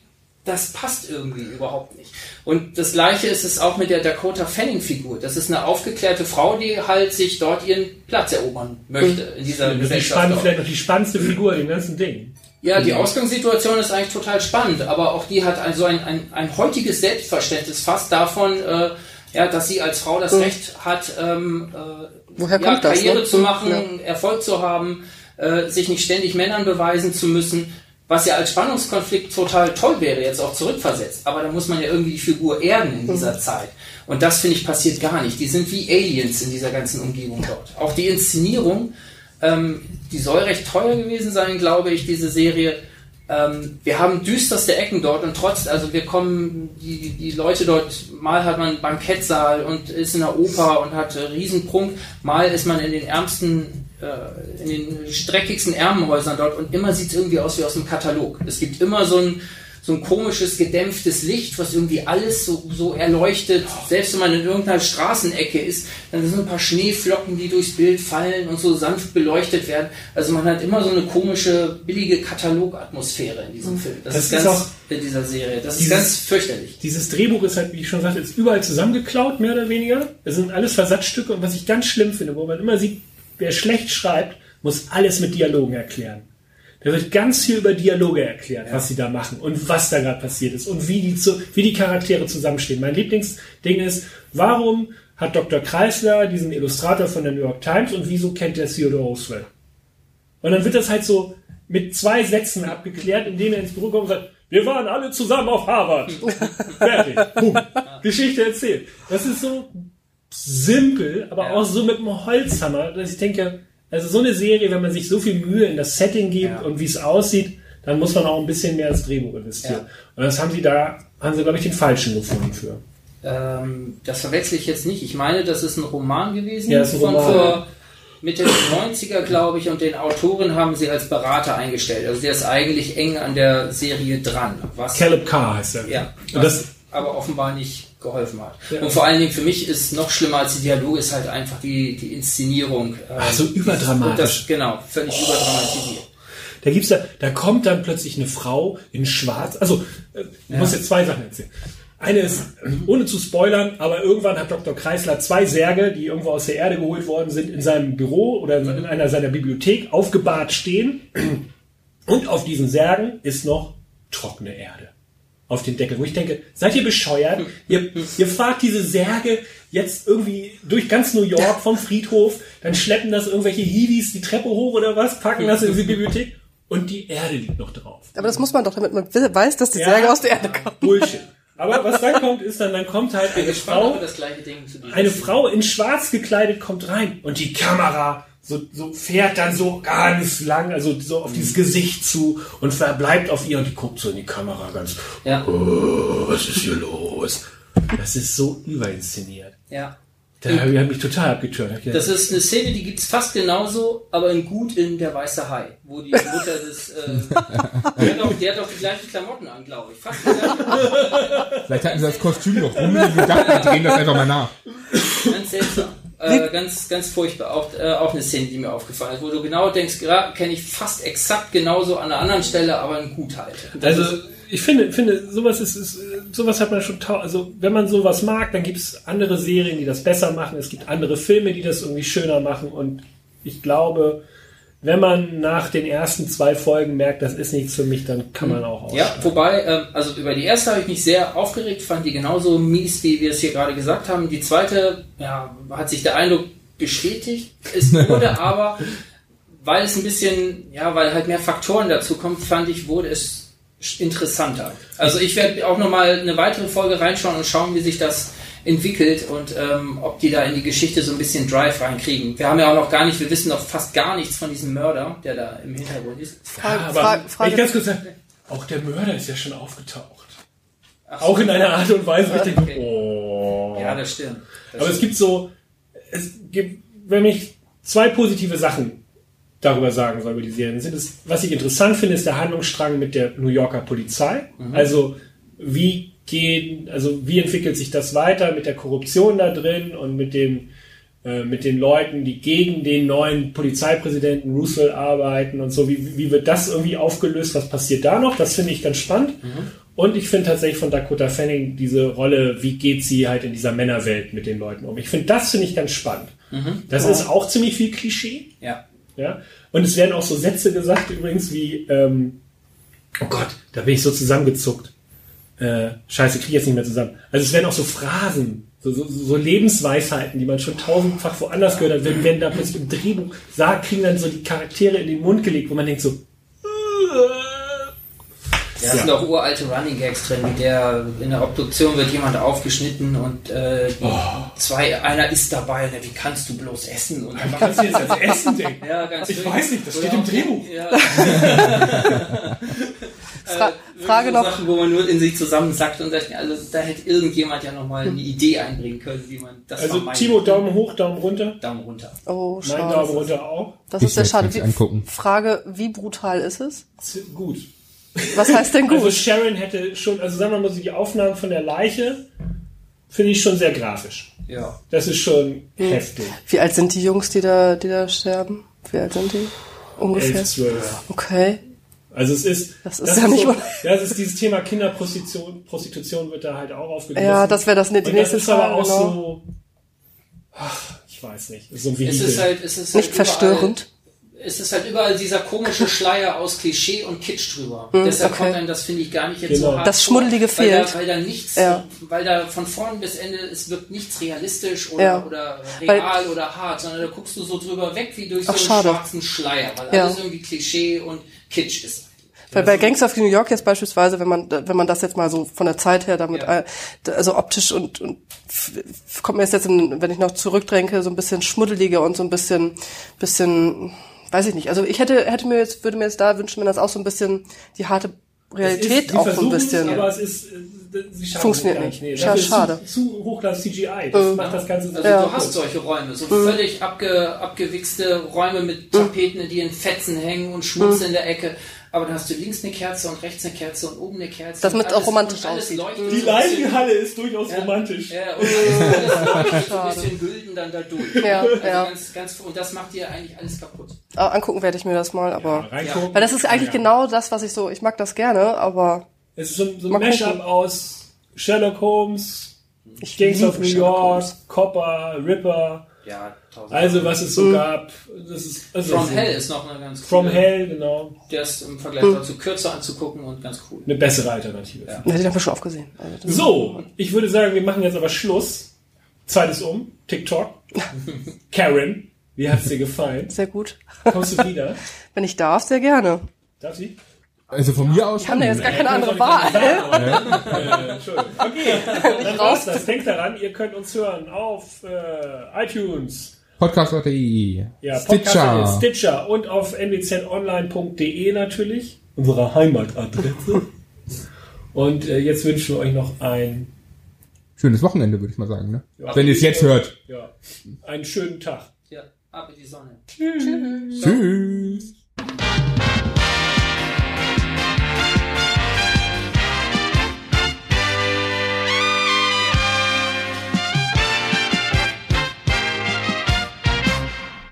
das passt irgendwie überhaupt nicht. Und das gleiche ist es auch mit der Dakota Fanning-Figur. Das ist eine aufgeklärte Frau, die halt sich dort ihren Platz erobern möchte in dieser das Gesellschaft. Ist spannend, vielleicht noch die spannendste Figur im ganzen Ding. Ja, die Ausgangssituation ist eigentlich total spannend, aber auch die hat also ein, ein, ein heutiges Selbstverständnis fast davon, äh, ja, dass sie als Frau das mhm. Recht hat, ähm, äh, ja, das, Karriere ne? zu machen, ja. Erfolg zu haben, äh, sich nicht ständig Männern beweisen zu müssen was ja als Spannungskonflikt total toll wäre, jetzt auch zurückversetzt. Aber da muss man ja irgendwie die Figur erden in dieser mhm. Zeit. Und das, finde ich, passiert gar nicht. Die sind wie Aliens in dieser ganzen Umgebung dort. Auch die Inszenierung, ähm, die soll recht teuer gewesen sein, glaube ich, diese Serie. Ähm, wir haben düsterste Ecken dort und trotz, also wir kommen, die, die Leute dort, mal hat man einen Bankettsaal und ist in der Oper und hat Riesenprunk, mal ist man in den ärmsten äh, in den streckigsten Ärmenhäusern dort und immer sieht es irgendwie aus wie aus einem Katalog. Es gibt immer so ein, so ein komisches, gedämpftes Licht, was irgendwie alles so, so erleuchtet. Selbst wenn man in irgendeiner Straßenecke ist, dann sind ein paar Schneeflocken, die durchs Bild fallen und so sanft beleuchtet werden. Also man hat immer so eine komische, billige Katalogatmosphäre in diesem mhm. Film. Das, das ist, ist ganz, auch in dieser Serie. Das dieses, ist ganz fürchterlich. Dieses Drehbuch ist halt, wie ich schon sagte, ist überall zusammengeklaut, mehr oder weniger. Es sind alles Versatzstücke und was ich ganz schlimm finde, wo man immer sieht, wer schlecht schreibt, muss alles mit Dialogen erklären. Da wird ganz viel über Dialoge erklärt, ja. was sie da machen und was da gerade passiert ist und wie die, zu, wie die Charaktere zusammenstehen. Mein Lieblingsding ist, warum hat Dr. Kreisler diesen Illustrator von der New York Times und wieso kennt er Theodore Roosevelt? Und dann wird das halt so mit zwei Sätzen abgeklärt, indem er ins Büro kommt und sagt, wir waren alle zusammen auf Harvard. Fertig. Boom. Geschichte erzählt. Das ist so simpel, aber ja. auch so mit einem Holzhammer, dass ich denke, also so eine Serie, wenn man sich so viel Mühe in das Setting gibt ja. und wie es aussieht, dann muss man auch ein bisschen mehr ins Drehbuch investieren. Ja. Und das haben sie da, haben sie, glaube ich, den falschen gefunden für. Ähm, das verwechsel ich jetzt nicht. Ich meine, das ist ein Roman gewesen ja, ist ein von Roman. vor Mitte der 90er, glaube ich, und den Autoren haben sie als Berater eingestellt. Also der ist eigentlich eng an der Serie dran. Was, Caleb Carr heißt er. Ja. Das aber offenbar nicht geholfen hat. Ja. Und vor allen Dingen für mich ist noch schlimmer als die Dialoge ist halt einfach die, die Inszenierung. Ach, so überdramatisch. Das, genau, völlig oh. überdramatisiert. Da gibt's da, da kommt dann plötzlich eine Frau in Schwarz. Also, äh, ich ja. muss jetzt zwei Sachen erzählen. Eine ist, ohne zu spoilern, aber irgendwann hat Dr. Kreisler zwei Särge, die irgendwo aus der Erde geholt worden sind, in seinem Büro oder in einer seiner Bibliothek aufgebahrt stehen. Und auf diesen Särgen ist noch trockene Erde auf den Deckel, wo ich denke, seid ihr bescheuert? Ihr, ihr fahrt diese Särge jetzt irgendwie durch ganz New York vom Friedhof, dann schleppen das irgendwelche Hiwis die Treppe hoch oder was, packen das in die Bibliothek und die Erde liegt noch drauf. Aber das muss man doch, damit man weiß, dass die ja, Särge aus der Erde kommen. Bullshit. Aber was dann kommt, ist dann, dann kommt halt eine Frau, eine Frau in schwarz gekleidet kommt rein und die Kamera so, so fährt dann so ganz lang, also so auf dieses Gesicht zu und verbleibt auf ihr und die guckt so in die Kamera ganz, ja. oh, was ist hier los? Das ist so überinszeniert. Ja. Da habe ich mich total abgetürnt. Das ist eine Szene, die gibt's fast genauso, aber in gut in Der Weiße Hai, wo die Mutter des, äh, der, hat auch, der hat auch die gleichen Klamotten an, glaube ich. Fast Vielleicht hatten sie das Kostüm noch rum und gedacht, wir drehen das einfach mal nach. Ganz seltsam. Äh, ganz, ganz furchtbar. Auch, äh, auch eine Szene, die mir aufgefallen ist, wo du genau denkst, kenne ich fast exakt genauso an einer anderen Stelle, aber in gut halt. Also ich finde, finde, sowas ist, ist sowas hat man schon, also wenn man sowas mag, dann gibt es andere Serien, die das besser machen. Es gibt andere Filme, die das irgendwie schöner machen. Und ich glaube, wenn man nach den ersten zwei Folgen merkt, das ist nichts für mich, dann kann man auch aussteigen. Ja, wobei, äh, also über die erste habe ich mich sehr aufgeregt, fand die genauso mies, wie wir es hier gerade gesagt haben. Die zweite, ja, hat sich der Eindruck bestätigt. Es wurde aber, weil es ein bisschen, ja, weil halt mehr Faktoren dazu kommen, fand ich, wurde es interessanter. Also ich werde auch nochmal eine weitere Folge reinschauen und schauen, wie sich das entwickelt und ähm, ob die da in die Geschichte so ein bisschen Drive reinkriegen. Wir haben ja auch noch gar nicht, wir wissen noch fast gar nichts von diesem Mörder, der da im Hintergrund ist. Frage, ja, aber Frage, Frage. Ich ganz kurz sagen, auch der Mörder ist ja schon aufgetaucht. Ach, auch in einer Art und Weise, wo ich denke, okay. oh. Ja, das stimmt. Das aber stimmt. es gibt so, es gibt, wenn mich zwei positive Sachen darüber sagen soll über die Serien sind. Es, was ich interessant finde, ist der Handlungsstrang mit der New Yorker Polizei. Also wie gehen, also wie entwickelt sich das weiter mit der Korruption da drin und mit dem äh, mit den Leuten, die gegen den neuen Polizeipräsidenten Roosevelt arbeiten und so. Wie, wie wird das irgendwie aufgelöst? Was passiert da noch? Das finde ich ganz spannend. Und ich finde tatsächlich von Dakota Fanning diese Rolle, wie geht sie halt in dieser Männerwelt mit den Leuten um? Ich finde, das finde ich ganz spannend. Das ist auch ziemlich viel Klischee. Ja. Ja? Und es werden auch so Sätze gesagt, übrigens, wie, ähm, oh Gott, da bin ich so zusammengezuckt. Äh, scheiße, kriege ich jetzt nicht mehr zusammen. Also es werden auch so Phrasen, so, so, so Lebensweisheiten, die man schon tausendfach woanders gehört hat, wenn, wenn da plötzlich im Drehbuch sagt, kriegen dann so die Charaktere in den Mund gelegt, wo man denkt so, Ja, es sind auch uralte Running Gags drin, wie der in der Obduktion wird jemand aufgeschnitten und äh, die zwei, einer ist dabei, na, wie kannst du bloß essen? Und dann kannst du jetzt als Essen denken? ja, ganz Ich schön. weiß nicht, das Oder steht im Drehbuch. Fra äh, Frage so noch. Sachen, wo man nur in sich zusammensackt und sagt, also da hätte irgendjemand ja nochmal Hm. eine Idee einbringen können, wie man das Also Timo. Daumen hoch, Daumen runter. Daumen runter. Oh, Mein schade. Daumen runter auch. Das Ich ist sehr schade. Wie, angucken. Frage, wie brutal ist es? Z- Gut. Was heißt denn gut? Also Sharon hätte schon, also sagen wir mal so, die Aufnahmen von der Leiche finde ich schon sehr grafisch. Ja. Das ist schon Hm. heftig. Wie alt sind die Jungs, die da, die da sterben? Wie alt sind die? Ungefähr. 11, 12. Okay. Also es ist, Das ist ja nicht so, ja, es ist dieses Thema Kinderprostitution, Prostitution wird da halt auch aufgegriffen. Ja, das wäre das nächste das ist aber auch Genau. so, ach, ich weiß nicht, ist so ein Es ist halt, es ist Nicht halt überall- verstörend. Es ist halt überall dieser komische Schleier aus Klischee und Kitsch drüber. Deshalb Hm, okay. kommt einem das, finde ich, gar nicht jetzt Genau. so hart Das vor, Schmuddelige weil fehlt. Da, weil da nichts, Ja. weil da von vorn bis Ende, es wirkt nichts realistisch oder, Ja. oder Weil- real oder hart, sondern da guckst du so drüber weg wie durch so Ach, einen schade. schwarzen Schleier, weil Ja. alles irgendwie Klischee und Kitsch ist. Weil bei Gangs of New York jetzt beispielsweise, wenn man, wenn man das jetzt mal so von der Zeit her damit, Ja. äh, also optisch und, und kommt mir jetzt, jetzt in, wenn ich noch zurückdenke, so ein bisschen schmuddeliger und so ein bisschen, bisschen, weiß ich nicht. Also ich hätte, hätte mir jetzt, würde mir jetzt da wünschen, wenn das auch so ein bisschen die harte Es Realität ist, auch so ein es, bisschen. Aber es ist, äh, sie Funktioniert gar nicht. Nee, Scha- schade. Zu, zu hochglanz CGI. Das macht das Ganze so Also Ja. du hast solche Räume, so völlig abge, abgewichste Räume mit Tapeten, die in Fetzen hängen und Schmutz in der Ecke. Aber dann hast du links eine Kerze und rechts eine Kerze und oben eine Kerze. Das mit auch romantisch aussieht. Die Leichenhalle ist durchaus romantisch. Ja, und alles leuchtet so Schade. ein bisschen gülden dann da durch. Ja, also ja. Ganz, ganz, und das macht dir eigentlich alles kaputt. Ah, angucken werde ich mir das mal, aber. Reingucken. Weil das ist eigentlich Ja. genau das, was ich so, ich mag das gerne, aber Es ist so, ein- so ein Mashup aus Sherlock Holmes, ich Gangs of New Sherlock York, Holmes. Copper, Ripper. Ja, tausend. Also was es so gab. Das ist, also From Hell ist noch eine ganz From coole- Hell, genau. Der ist im Vergleich dazu kürzer anzugucken und ganz cool. Eine bessere Alternative. Ja. Hätte ich dann schon aufgesehen. Also So, ich würde sagen, wir machen jetzt aber Schluss. Zweites um. TikTok. Karen, wie hat's dir gefallen? Sehr gut. Kommst du wieder? Wenn ich darf, sehr gerne. Darf sie? Also von mir aus Ich habe ja jetzt gar keine andere Äh, Wahl. Entschuldigung. Okay, dann war's das. Denkt daran, ihr könnt uns hören auf äh, iTunes, Podcast.de, ja, Stitcher, Podcast Stitcher und auf nwzonline.de natürlich, unsere Heimatadresse. und äh, jetzt wünschen wir euch noch ein, schönes Wochenende, würde ich mal sagen. Ne? Ja. Wenn ihr es jetzt hört. ja, einen schönen Tag. Ja, ab in die Sonne. Tschüss.